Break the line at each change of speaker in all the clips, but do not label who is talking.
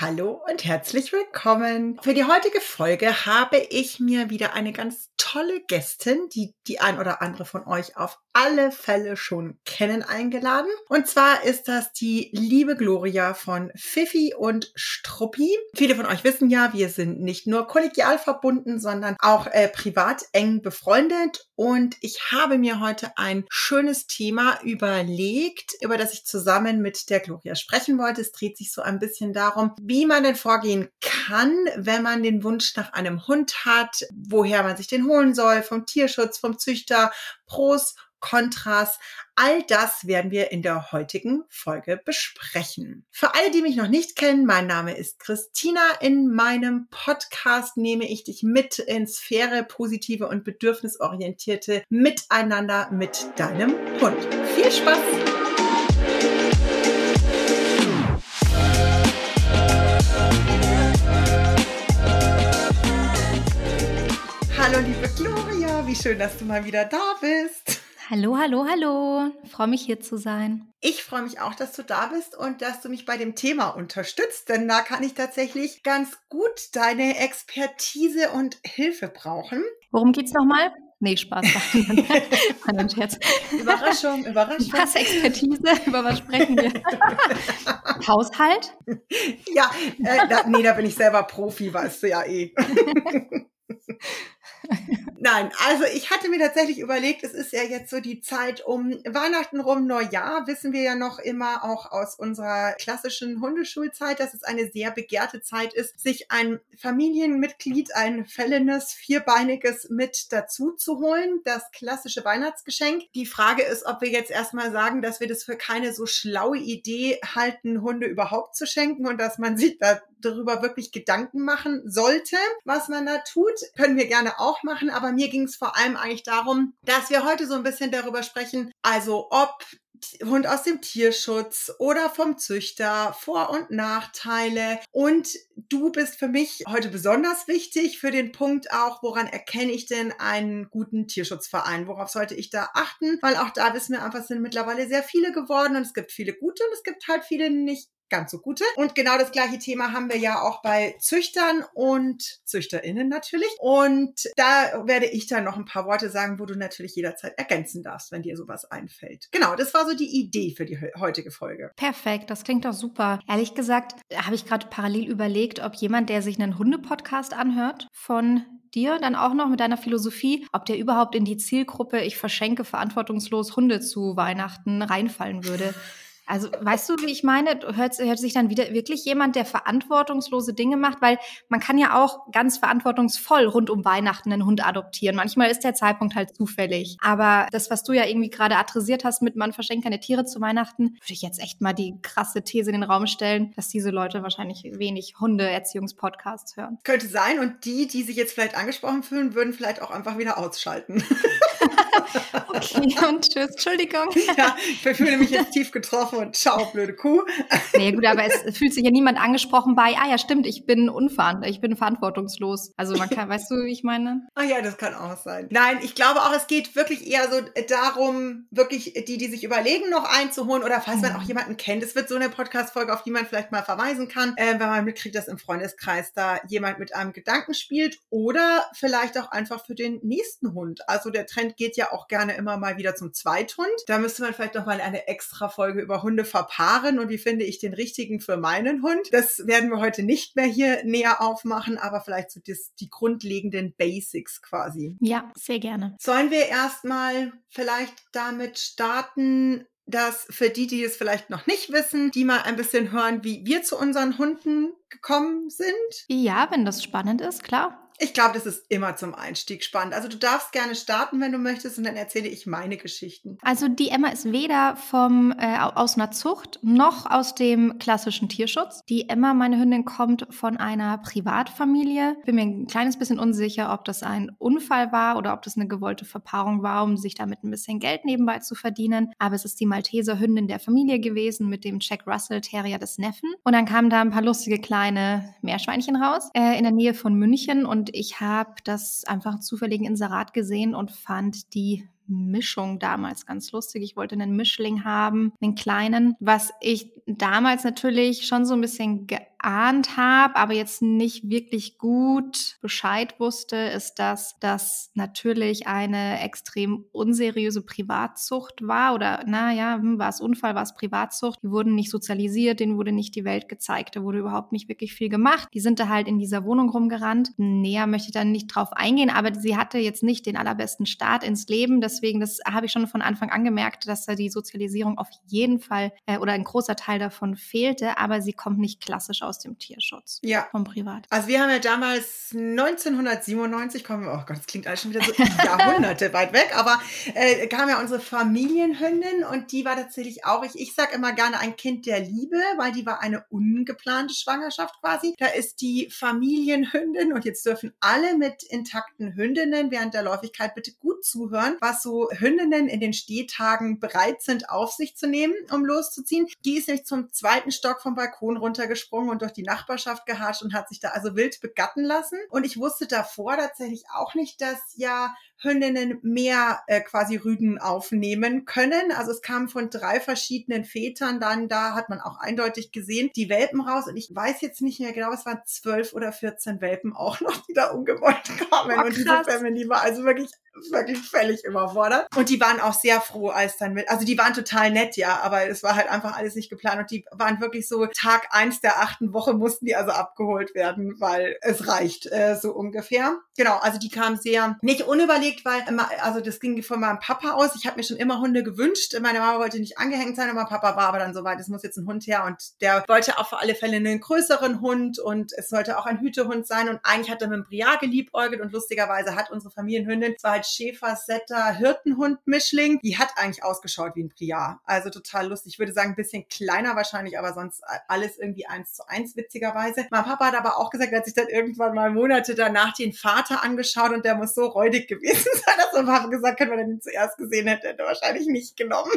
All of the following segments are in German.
Hallo und herzlich willkommen. Für die heutige Folge habe ich mir wieder eine ganz tolle Gästin, die die ein oder andere von euch auf alle Fälle schon kennen, eingeladen. Und zwar ist das die liebe Gloria von Fifi und Struppi. Viele von euch wissen ja, wir sind nicht nur kollegial verbunden, sondern auch äh, privat eng befreundet. Und ich habe mir heute ein schönes Thema überlegt, über das ich zusammen mit der Gloria sprechen wollte. Es dreht sich so ein bisschen darum, wie man denn vorgehen kann, wenn man den Wunsch nach einem Hund hat, woher man sich den holen soll, vom Tierschutz, vom Züchter, Pros, Kontras. All das werden wir in der heutigen Folge besprechen. Für alle, die mich noch nicht kennen, mein Name ist Christina. In meinem Podcast nehme ich dich mit in Sphäre positive und bedürfnisorientierte Miteinander mit deinem Hund. Viel Spaß! Wie schön, dass du mal wieder da bist.
Hallo, hallo, hallo. Ich freue mich hier zu sein.
Ich freue mich auch, dass du da bist und dass du mich bei dem Thema unterstützt, denn da kann ich tatsächlich ganz gut deine Expertise und Hilfe brauchen.
Worum geht's nochmal? Nee, Spaß. Mein Scherz.
Überraschung, Überraschung.
Was Expertise? Über was sprechen wir? Haushalt?
Ja, äh, da, nee, da bin ich selber Profi, weißt du ja eh. Nein, also ich hatte mir tatsächlich überlegt, es ist ja jetzt so die Zeit um Weihnachten rum, Neujahr, wissen wir ja noch immer auch aus unserer klassischen Hundeschulzeit, dass es eine sehr begehrte Zeit ist, sich ein Familienmitglied, ein fällendes, vierbeiniges mit dazu zu holen, das klassische Weihnachtsgeschenk. Die Frage ist, ob wir jetzt erstmal sagen, dass wir das für keine so schlaue Idee halten, Hunde überhaupt zu schenken und dass man sich da darüber wirklich Gedanken machen sollte, was man da tut. Können wir gerne auch machen, aber mir ging es vor allem eigentlich darum, dass wir heute so ein bisschen darüber sprechen, also ob Hund aus dem Tierschutz oder vom Züchter, Vor- und Nachteile. Und du bist für mich heute besonders wichtig für den Punkt auch, woran erkenne ich denn einen guten Tierschutzverein? Worauf sollte ich da achten? Weil auch da wissen wir einfach, sind mittlerweile sehr viele geworden und es gibt viele gute und es gibt halt viele nicht ganz so gute. Und genau das gleiche Thema haben wir ja auch bei Züchtern und ZüchterInnen natürlich. Und da werde ich dann noch ein paar Worte sagen, wo du natürlich jederzeit ergänzen darfst, wenn dir sowas einfällt. Genau, das war so die Idee für die heutige Folge.
Perfekt, das klingt doch super. Ehrlich gesagt, habe ich gerade parallel überlegt, ob jemand, der sich einen Hunde-Podcast anhört, von dir dann auch noch mit deiner Philosophie, ob der überhaupt in die Zielgruppe ich verschenke verantwortungslos Hunde zu Weihnachten reinfallen würde. Also weißt du, wie ich meine? Hört, hört sich dann wieder wirklich jemand, der verantwortungslose Dinge macht, weil man kann ja auch ganz verantwortungsvoll rund um Weihnachten einen Hund adoptieren. Manchmal ist der Zeitpunkt halt zufällig. Aber das, was du ja irgendwie gerade adressiert hast mit man verschenkt keine Tiere zu Weihnachten, würde ich jetzt echt mal die krasse These in den Raum stellen, dass diese Leute wahrscheinlich wenig Hundeerziehungspodcasts hören.
Könnte sein. Und die, die sich jetzt vielleicht angesprochen fühlen, würden vielleicht auch einfach wieder ausschalten.
okay, und tschüss. Entschuldigung.
Ja, ich fühle mich jetzt tief getroffen und ciao, blöde Kuh.
Nee, gut, aber es fühlt sich ja niemand angesprochen bei, ah ja, stimmt, ich bin unverantwortlich, ich bin verantwortungslos. Also man kann, weißt du, wie ich meine?
Ah ja, das kann auch sein. Nein, ich glaube auch, es geht wirklich eher so darum, wirklich die, die sich überlegen, noch einzuholen oder falls man mhm. auch jemanden kennt. Es wird so eine Podcast-Folge, auf die man vielleicht mal verweisen kann, äh, wenn man mitkriegt, dass im Freundeskreis da jemand mit einem Gedanken spielt oder vielleicht auch einfach für den nächsten Hund. Also der Trend geht ja auch gerne immer mal wieder zum Zweithund. Da müsste man vielleicht noch mal eine extra Folge über Hunde verpaaren und wie finde ich den richtigen für meinen Hund. Das werden wir heute nicht mehr hier näher aufmachen, aber vielleicht so das, die grundlegenden Basics quasi.
Ja, sehr gerne.
Sollen wir erstmal vielleicht damit starten, dass für die, die es vielleicht noch nicht wissen, die mal ein bisschen hören, wie wir zu unseren Hunden gekommen sind?
Ja, wenn das spannend ist, klar.
Ich glaube, das ist immer zum Einstieg spannend. Also du darfst gerne starten, wenn du möchtest, und dann erzähle ich meine Geschichten.
Also die Emma ist weder vom äh, aus einer Zucht noch aus dem klassischen Tierschutz. Die Emma, meine Hündin, kommt von einer Privatfamilie. Bin mir ein kleines bisschen unsicher, ob das ein Unfall war oder ob das eine gewollte Verpaarung war, um sich damit ein bisschen Geld nebenbei zu verdienen. Aber es ist die Malteser Hündin der Familie gewesen mit dem Jack Russell Terrier des Neffen. Und dann kamen da ein paar lustige kleine Meerschweinchen raus äh, in der Nähe von München und ich habe das einfach zufällig Inserat gesehen und fand die Mischung damals ganz lustig. Ich wollte einen Mischling haben, einen kleinen, was ich damals natürlich schon so ein bisschen geahnt habe, aber jetzt nicht wirklich gut Bescheid wusste, ist das, dass natürlich eine extrem unseriöse Privatzucht war oder naja, hm, war es Unfall, war es Privatzucht. Die wurden nicht sozialisiert, denen wurde nicht die Welt gezeigt, da wurde überhaupt nicht wirklich viel gemacht. Die sind da halt in dieser Wohnung rumgerannt. Näher möchte ich dann nicht drauf eingehen, aber sie hatte jetzt nicht den allerbesten Start ins Leben. Deswegen, das habe ich schon von Anfang an gemerkt, dass da die Sozialisierung auf jeden Fall äh, oder ein großer Teil davon fehlte, aber sie kommt nicht klassisch aus dem Tierschutz.
Ja.
Vom Privat.
Also wir haben ja damals 1997, kommen wir, oh Gott, das klingt alles schon wieder so Jahrhunderte weit weg, aber äh, kam ja unsere Familienhündin und die war tatsächlich auch, ich, ich sage immer gerne ein Kind der Liebe, weil die war eine ungeplante Schwangerschaft quasi. Da ist die Familienhündin und jetzt dürfen alle mit intakten Hündinnen während der Läufigkeit bitte gut zuhören, was so Hündinnen in den Stehtagen bereit sind, auf sich zu nehmen, um loszuziehen. Die ist nämlich zum zweiten Stock vom Balkon runtergesprungen und durch die Nachbarschaft gehatscht und hat sich da also wild begatten lassen. Und ich wusste davor tatsächlich auch nicht, dass ja Hündinnen mehr äh, quasi Rüden aufnehmen können. Also es kam von drei verschiedenen Vätern dann, da hat man auch eindeutig gesehen, die Welpen raus. Und ich weiß jetzt nicht mehr genau, es waren zwölf oder vierzehn Welpen auch noch, die da umgewollt kamen. Oh, und diese Family war also wirklich wirklich völlig überfordert. Und die waren auch sehr froh, als dann mit, also die waren total nett, ja, aber es war halt einfach alles nicht geplant und die waren wirklich so Tag eins der achten Woche mussten die also abgeholt werden, weil es reicht, äh, so ungefähr. Genau, also die kamen sehr nicht unüberlegt, weil, also das ging von meinem Papa aus. Ich habe mir schon immer Hunde gewünscht. Meine Mama wollte nicht angehängt sein, aber mein Papa war aber dann so es muss jetzt ein Hund her und der wollte auch für alle Fälle einen größeren Hund und es sollte auch ein Hütehund sein und eigentlich hat er mit dem Briar geliebäugelt und lustigerweise hat unsere Familienhündin, zwar halt Schäfer-Setter Hirtenhund-Mischling. Die hat eigentlich ausgeschaut wie ein Priar. Also total lustig. Ich würde sagen, ein bisschen kleiner wahrscheinlich, aber sonst alles irgendwie eins zu eins, witzigerweise. Mein Papa hat aber auch gesagt, er hat sich dann irgendwann mal Monate danach den Vater angeschaut und der muss so räudig gewesen sein, dass mein Papa gesagt hat, wenn er den zuerst gesehen hätte, hätte er wahrscheinlich nicht genommen.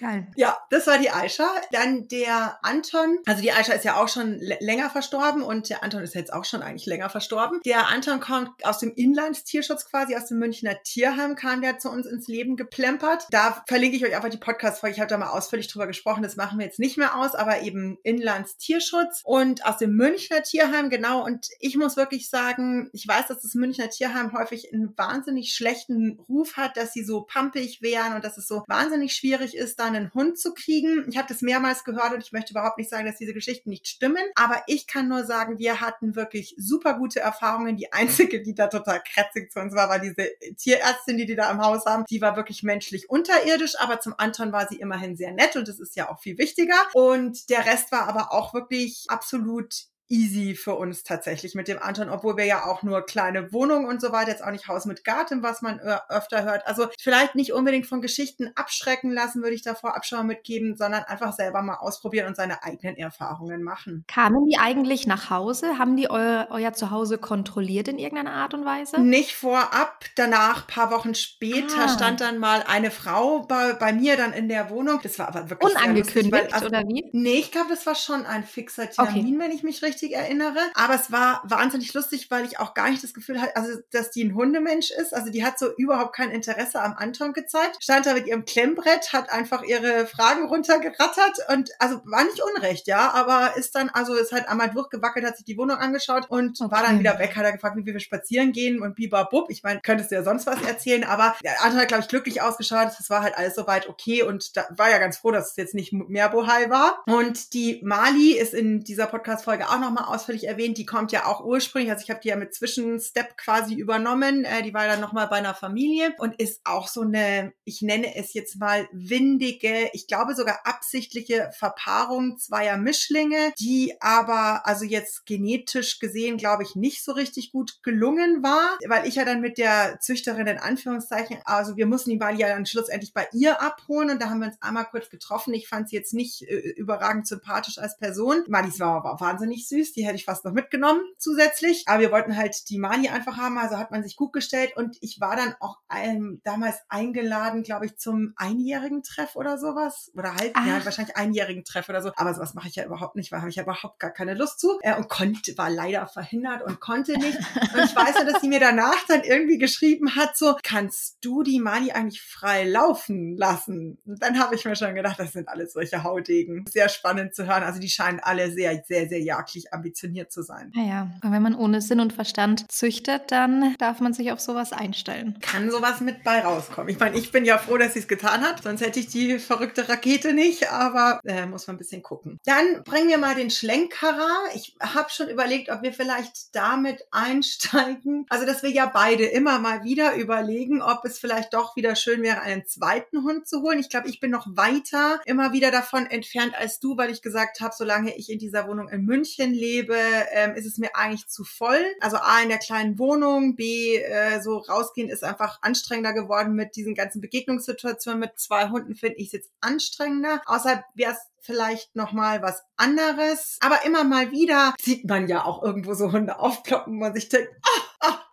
Geil.
Ja, das war die Aisha. Dann der Anton. Also die Aisha ist ja auch schon länger verstorben und der Anton ist jetzt auch schon eigentlich länger verstorben. Der Anton kommt aus dem Inlandstierschutz quasi, aus dem Münchner Tierheim kam der zu uns ins Leben geplempert. Da verlinke ich euch einfach die Podcast-Folge. Ich habe da mal ausführlich drüber gesprochen. Das machen wir jetzt nicht mehr aus, aber eben Inlandstierschutz und aus dem Münchner Tierheim, genau. Und ich muss wirklich sagen, ich weiß, dass das Münchner Tierheim häufig einen wahnsinnig schlechten Ruf hat, dass sie so pampig wären und dass es so wahnsinnig schwierig ist, da einen Hund zu kriegen. Ich habe das mehrmals gehört und ich möchte überhaupt nicht sagen, dass diese Geschichten nicht stimmen. Aber ich kann nur sagen, wir hatten wirklich super gute Erfahrungen. Die einzige, die da total kratzig zu uns war, war diese Tierärztin, die die da im Haus haben. Die war wirklich menschlich unterirdisch, aber zum Anton war sie immerhin sehr nett und das ist ja auch viel wichtiger. Und der Rest war aber auch wirklich absolut easy für uns tatsächlich mit dem Anton, obwohl wir ja auch nur kleine Wohnungen und so weiter, jetzt auch nicht Haus mit Garten, was man öfter hört. Also vielleicht nicht unbedingt von Geschichten abschrecken lassen, würde ich davor Abschau mitgeben, sondern einfach selber mal ausprobieren und seine eigenen Erfahrungen machen.
Kamen die eigentlich nach Hause? Haben die euer, euer Zuhause kontrolliert in irgendeiner Art und Weise?
Nicht vorab, danach, paar Wochen später, ah. stand dann mal eine Frau bei, bei mir dann in der Wohnung. Das war aber wirklich
Unangekündigt, lustig, weil, also, oder wie?
Nee, ich glaube, das war schon ein fixer Termin, okay. wenn ich mich richtig richtig erinnere. Aber es war wahnsinnig lustig, weil ich auch gar nicht das Gefühl hatte, also, dass die ein Hundemensch ist. Also die hat so überhaupt kein Interesse am Anton gezeigt. Stand da mit ihrem Klemmbrett, hat einfach ihre Fragen runtergerattert und also war nicht unrecht, ja, aber ist dann, also ist halt einmal durchgewackelt, hat sich die Wohnung angeschaut und okay. war dann wieder weg, hat er gefragt, wie wir spazieren gehen und bibabub. Ich meine, könntest du ja sonst was erzählen, aber der Anton hat, glaube ich, glücklich ausgeschaut. Das war halt alles soweit okay und da war ja ganz froh, dass es jetzt nicht mehr Bohai war. Und die Mali ist in dieser Podcast-Folge auch noch nochmal ausführlich erwähnt, die kommt ja auch ursprünglich, also ich habe die ja mit Zwischenstep quasi übernommen, äh, die war dann nochmal bei einer Familie und ist auch so eine, ich nenne es jetzt mal windige, ich glaube sogar absichtliche Verpaarung zweier Mischlinge, die aber also jetzt genetisch gesehen, glaube ich, nicht so richtig gut gelungen war, weil ich ja dann mit der Züchterin in Anführungszeichen, also wir mussten die Bali ja dann schlussendlich bei ihr abholen und da haben wir uns einmal kurz getroffen. Ich fand sie jetzt nicht äh, überragend sympathisch als Person. Malis war aber wahnsinnig süß süß, die hätte ich fast noch mitgenommen zusätzlich. Aber wir wollten halt die Mali einfach haben, also hat man sich gut gestellt und ich war dann auch ähm, damals eingeladen, glaube ich, zum einjährigen Treff oder sowas. Oder halt, ja, wahrscheinlich einjährigen Treff oder so. Aber sowas mache ich ja überhaupt nicht, weil habe ich ja überhaupt gar keine Lust zu. Äh, und konnte, war leider verhindert und konnte nicht. Und ich weiß nur, dass sie mir danach dann irgendwie geschrieben hat, so, kannst du die Mali eigentlich frei laufen lassen? Und dann habe ich mir schon gedacht, das sind alles solche Haudegen. Sehr spannend zu hören. Also die scheinen alle sehr, sehr, sehr jagdlich ambitioniert zu sein.
Naja, und wenn man ohne Sinn und Verstand züchtet, dann darf man sich auf sowas einstellen.
Kann sowas mit bei rauskommen. Ich meine, ich bin ja froh, dass sie es getan hat, sonst hätte ich die verrückte Rakete nicht, aber äh, muss man ein bisschen gucken. Dann bringen wir mal den Schlenkerer. Ich habe schon überlegt, ob wir vielleicht damit einsteigen. Also, dass wir ja beide immer mal wieder überlegen, ob es vielleicht doch wieder schön wäre, einen zweiten Hund zu holen. Ich glaube, ich bin noch weiter immer wieder davon entfernt als du, weil ich gesagt habe, solange ich in dieser Wohnung in München lebe, ähm, ist es mir eigentlich zu voll. Also A in der kleinen Wohnung, B äh, so rausgehen ist einfach anstrengender geworden mit diesen ganzen Begegnungssituationen mit zwei Hunden, finde ich es jetzt anstrengender. Außer wäre es vielleicht noch was anderes. Aber immer mal wieder sieht man ja auch irgendwo so Hunde aufploppen, wo man sich denkt, ah,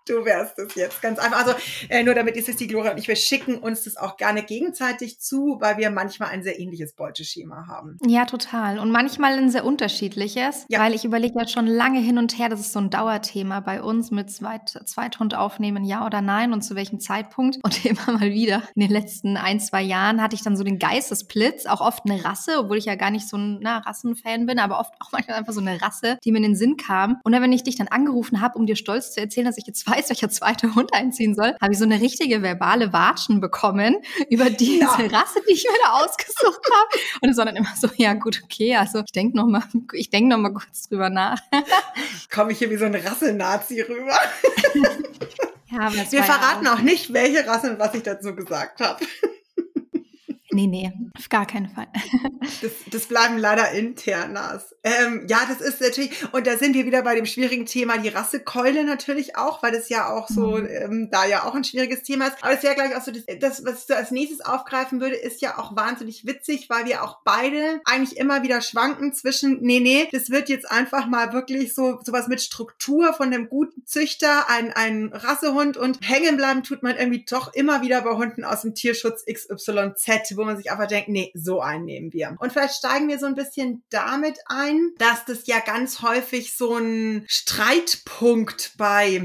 Du wärst es jetzt ganz einfach. Also äh, nur damit ist es die Gloria und ich, wir schicken uns das auch gerne gegenseitig zu, weil wir manchmal ein sehr ähnliches Beuteschema haben.
Ja, total. Und manchmal ein sehr unterschiedliches, ja. weil ich überlege ja schon lange hin und her, das ist so ein Dauerthema bei uns mit Zweit Zweithund aufnehmen, ja oder nein und zu welchem Zeitpunkt. Und immer mal wieder in den letzten ein, zwei Jahren hatte ich dann so den Geistesblitz, auch oft eine Rasse, obwohl ich ja gar nicht so ein na, Rassenfan bin, aber oft auch manchmal einfach so eine Rasse, die mir in den Sinn kam. Und dann, wenn ich dich dann angerufen habe, um dir stolz zu erzählen, dass ich jetzt zwei weiß, welcher zweite Hund einziehen soll, habe ich so eine richtige verbale Watschen bekommen über diese ja. Rasse, die ich mir da ausgesucht habe. Und es war dann immer so, ja gut, okay, also ich denke noch mal, ich denke noch mal kurz drüber nach.
Komme ich hier wie so ein Rasse-Nazi rüber? Ja, Wir verraten auch nicht, welche Rasse und was ich dazu gesagt habe.
Nee, nee, auf gar keinen Fall.
das, das bleiben leider internas. Ähm, ja, das ist natürlich, und da sind wir wieder bei dem schwierigen Thema, die Rassekeule natürlich auch, weil das ja auch so, mhm. ähm, da ja auch ein schwieriges Thema ist. Aber es wäre gleich auch so, das, das, was ich so als nächstes aufgreifen würde, ist ja auch wahnsinnig witzig, weil wir auch beide eigentlich immer wieder schwanken zwischen, nee, nee, das wird jetzt einfach mal wirklich so, sowas mit Struktur von dem guten Züchter, ein, ein Rassehund und hängen bleiben tut man irgendwie doch immer wieder bei Hunden aus dem Tierschutz XYZ, wo man sich einfach denkt, nee, so einen nehmen wir. Und vielleicht steigen wir so ein bisschen damit ein, dass das ja ganz häufig so ein Streitpunkt bei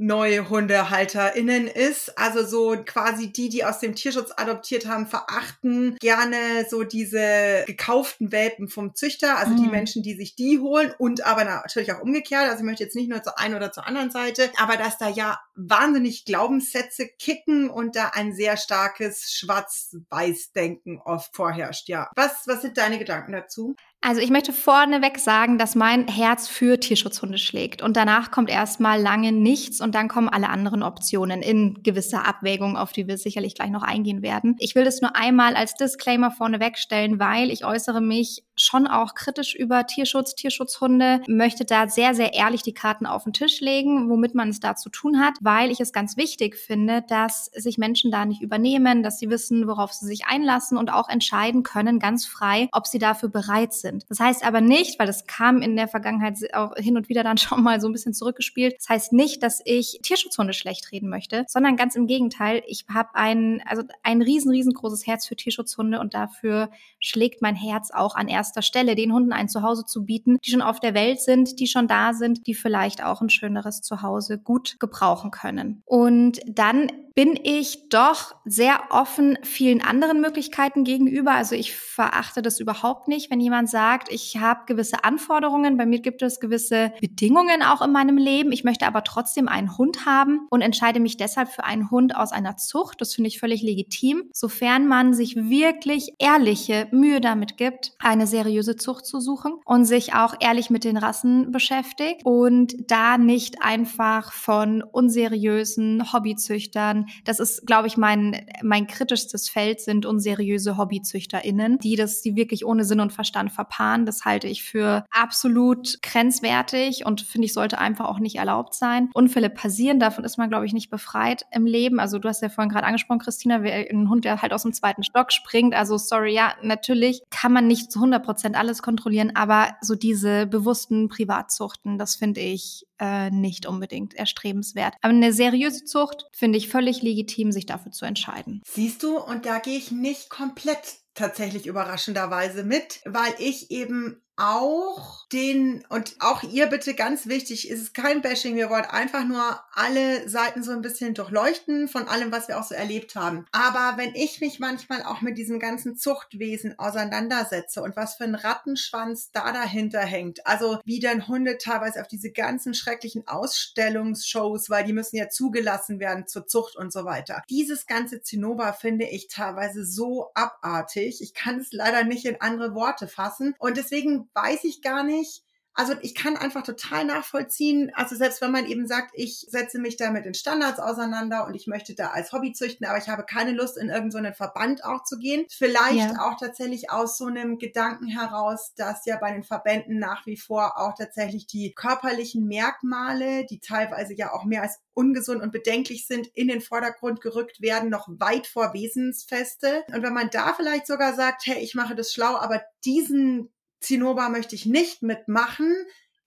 neue HundehalterInnen ist. Also so quasi die, die aus dem Tierschutz adoptiert haben, verachten gerne so diese gekauften Welpen vom Züchter, also mhm. die Menschen, die sich die holen und aber natürlich auch umgekehrt. Also ich möchte jetzt nicht nur zur einen oder zur anderen Seite, aber dass da ja wahnsinnig Glaubenssätze kicken und da ein sehr starkes Schwarz-Weiß-Denken oft vorherrscht. Ja. Was, was sind deine Gedanken dazu?
Also ich möchte vorneweg sagen, dass mein Herz für Tierschutzhunde schlägt. Und danach kommt erstmal lange nichts und dann kommen alle anderen Optionen in gewisser Abwägung, auf die wir sicherlich gleich noch eingehen werden. Ich will das nur einmal als Disclaimer vorneweg stellen, weil ich äußere mich schon auch kritisch über Tierschutz, Tierschutzhunde, möchte da sehr, sehr ehrlich die Karten auf den Tisch legen, womit man es da zu tun hat, weil ich es ganz wichtig finde, dass sich Menschen da nicht übernehmen, dass sie wissen, worauf sie sich einlassen und auch entscheiden können, ganz frei, ob sie dafür bereit sind. Das heißt aber nicht, weil das kam in der Vergangenheit auch hin und wieder dann schon mal so ein bisschen zurückgespielt, das heißt nicht, dass ich Tierschutzhunde schlecht reden möchte, sondern ganz im Gegenteil, ich habe ein, also ein riesen, riesengroßes Herz für Tierschutzhunde und dafür schlägt mein Herz auch an erster Stelle, den Hunden ein Zuhause zu bieten, die schon auf der Welt sind, die schon da sind, die vielleicht auch ein schöneres Zuhause gut gebrauchen können. Und dann bin ich doch sehr offen vielen anderen Möglichkeiten gegenüber. Also ich verachte das überhaupt nicht, wenn jemand sagt, ich habe gewisse Anforderungen, bei mir gibt es gewisse Bedingungen auch in meinem Leben, ich möchte aber trotzdem einen Hund haben und entscheide mich deshalb für einen Hund aus einer Zucht. Das finde ich völlig legitim, sofern man sich wirklich ehrliche Mühe damit gibt, eine seriöse Zucht zu suchen und sich auch ehrlich mit den Rassen beschäftigt und da nicht einfach von unseriösen Hobbyzüchtern das ist, glaube ich, mein, mein kritischstes Feld sind unseriöse HobbyzüchterInnen, die das, die wirklich ohne Sinn und Verstand verpaaren. Das halte ich für absolut grenzwertig und finde ich, sollte einfach auch nicht erlaubt sein. Unfälle passieren, davon ist man, glaube ich, nicht befreit im Leben. Also du hast ja vorhin gerade angesprochen, Christina, ein Hund, der halt aus dem zweiten Stock springt. Also sorry, ja, natürlich kann man nicht zu 100 Prozent alles kontrollieren, aber so diese bewussten Privatzuchten, das finde ich äh, nicht unbedingt erstrebenswert. Aber eine seriöse Zucht finde ich völlig legitim, sich dafür zu entscheiden.
Siehst du, und da gehe ich nicht komplett tatsächlich überraschenderweise mit, weil ich eben auch den, und auch ihr bitte ganz wichtig, ist es kein Bashing, wir wollen einfach nur alle Seiten so ein bisschen durchleuchten von allem, was wir auch so erlebt haben. Aber wenn ich mich manchmal auch mit diesem ganzen Zuchtwesen auseinandersetze und was für ein Rattenschwanz da dahinter hängt, also wie denn Hunde teilweise auf diese ganzen schrecklichen Ausstellungsshows, weil die müssen ja zugelassen werden zur Zucht und so weiter. Dieses ganze Zinnober finde ich teilweise so abartig. Ich kann es leider nicht in andere Worte fassen. Und deswegen weiß ich gar nicht. Also ich kann einfach total nachvollziehen, also selbst wenn man eben sagt, ich setze mich da mit den Standards auseinander und ich möchte da als Hobby züchten, aber ich habe keine Lust, in irgendeinen so Verband auch zu gehen. Vielleicht ja. auch tatsächlich aus so einem Gedanken heraus, dass ja bei den Verbänden nach wie vor auch tatsächlich die körperlichen Merkmale, die teilweise ja auch mehr als ungesund und bedenklich sind, in den Vordergrund gerückt werden, noch weit vor Wesensfeste. Und wenn man da vielleicht sogar sagt, hey, ich mache das schlau, aber diesen Zinnober möchte ich nicht mitmachen,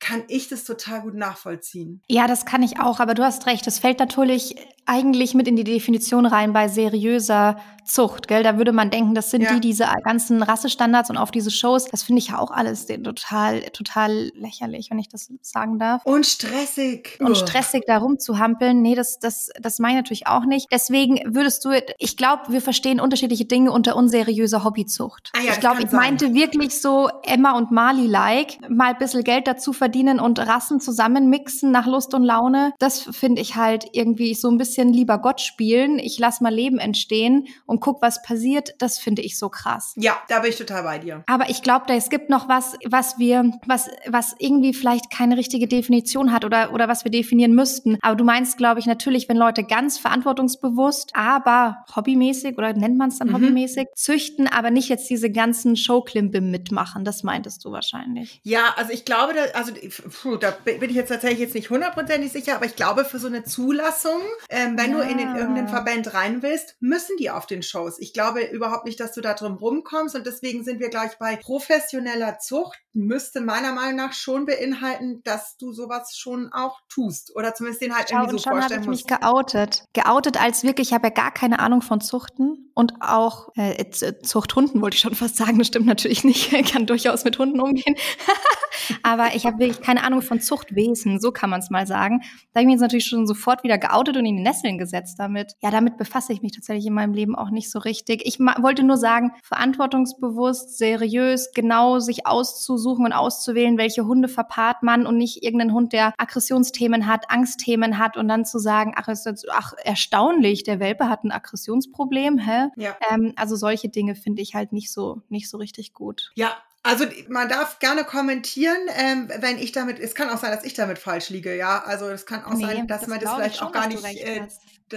kann ich das total gut nachvollziehen.
Ja, das kann ich auch, aber du hast recht. Es fällt natürlich eigentlich mit in die Definition rein bei seriöser Zucht, gell? Da würde man denken, das sind ja. die, diese ganzen Rassestandards und auf diese Shows. Das finde ich ja auch alles total, total lächerlich, wenn ich das sagen darf.
Und stressig.
Und stressig da rumzuhampeln. Nee, das, das, das meine ich natürlich auch nicht. Deswegen würdest du, ich glaube, wir verstehen unterschiedliche Dinge unter unseriöser Hobbyzucht. Ah ja, ich glaube, ich sein. meinte wirklich so Emma und Mali-like, mal ein bisschen Geld dazu verdienen und Rassen zusammenmixen nach Lust und Laune. Das finde ich halt irgendwie so ein bisschen lieber Gott spielen. Ich lass mal Leben entstehen und guck, was passiert, das finde ich so krass.
Ja, da bin ich total bei dir.
Aber ich glaube, es gibt noch was, was wir, was, was irgendwie vielleicht keine richtige Definition hat oder, oder was wir definieren müssten. Aber du meinst, glaube ich, natürlich, wenn Leute ganz verantwortungsbewusst, aber hobbymäßig oder nennt man es dann mhm. hobbymäßig, züchten, aber nicht jetzt diese ganzen Showklimpe mitmachen. Das meintest du wahrscheinlich.
Ja, also ich glaube, da, also puh, da bin ich jetzt tatsächlich jetzt nicht hundertprozentig sicher, aber ich glaube, für so eine Zulassung, ähm, wenn ja. du in den, irgendeinen Verband rein willst, müssen die auf den Shows. Ich glaube überhaupt nicht, dass du da drum rumkommst und deswegen sind wir gleich bei professioneller Zucht. Müsste meiner Meinung nach schon beinhalten, dass du sowas schon auch tust oder zumindest den halt Schau, irgendwie so
schon
vorstellen
ich musst. mich geoutet. Geoutet als wirklich, ich habe ja gar keine Ahnung von Zuchten und auch äh, Zuchthunden wollte ich schon fast sagen. Das stimmt natürlich nicht. Ich kann durchaus mit Hunden umgehen. Aber ich habe wirklich keine Ahnung von Zuchtwesen, so kann man es mal sagen. Da habe ich mich jetzt natürlich schon sofort wieder geoutet und in die Nesseln gesetzt damit. Ja, damit befasse ich mich tatsächlich in meinem Leben auch nicht so richtig. Ich wollte nur sagen, verantwortungsbewusst, seriös, genau sich auszusuchen und auszuwählen, welche Hunde verpaart man und nicht irgendeinen Hund, der Aggressionsthemen hat, Angstthemen hat und dann zu sagen, ach, ist jetzt, ach erstaunlich, der Welpe hat ein Aggressionsproblem, hä? Ja. Ähm, also solche Dinge finde ich halt nicht so, nicht so richtig gut.
Ja, also man darf gerne kommentieren, ähm, wenn ich damit, es kann auch sein, dass ich damit falsch liege, ja. Also es kann auch nee, sein, dass das man das vielleicht auch gar nicht, äh,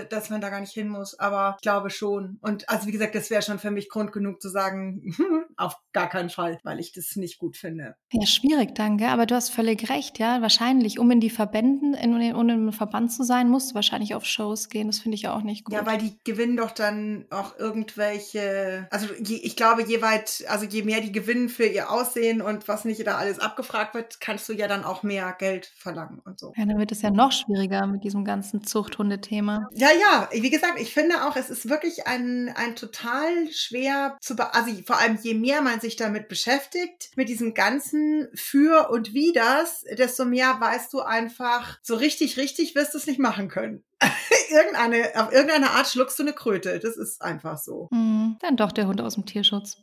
dass man da gar nicht hin muss, aber ich glaube schon. Und also wie gesagt, das wäre schon für mich Grund genug zu sagen, auf gar keinen Fall, weil ich das nicht gut finde.
Ja, schwierig, danke. Aber du hast völlig recht, ja. Wahrscheinlich, um in die Verbänden, in, in, um im Verband zu sein, musst du wahrscheinlich auf Shows gehen. Das finde ich ja auch nicht gut.
Ja, weil die gewinnen doch dann auch irgendwelche, also je, ich glaube, je weit, also je mehr die gewinnen für ihr Aussehen und was nicht da alles abgefragt wird, kannst du ja dann auch mehr Geld verlangen und so.
Ja, dann wird es ja noch schwieriger mit diesem ganzen Zuchthundethema.
Ja, ja, wie gesagt, ich finde auch, es ist wirklich ein, ein total schwer zu, also vor allem je mehr man sich damit beschäftigt, mit diesem ganzen Für und Widers, desto mehr weißt du einfach, so richtig, richtig wirst du es nicht machen können. irgendeine, auf irgendeine Art schluckst du eine Kröte. Das ist einfach so.
Mm, dann doch der Hund aus dem Tierschutz.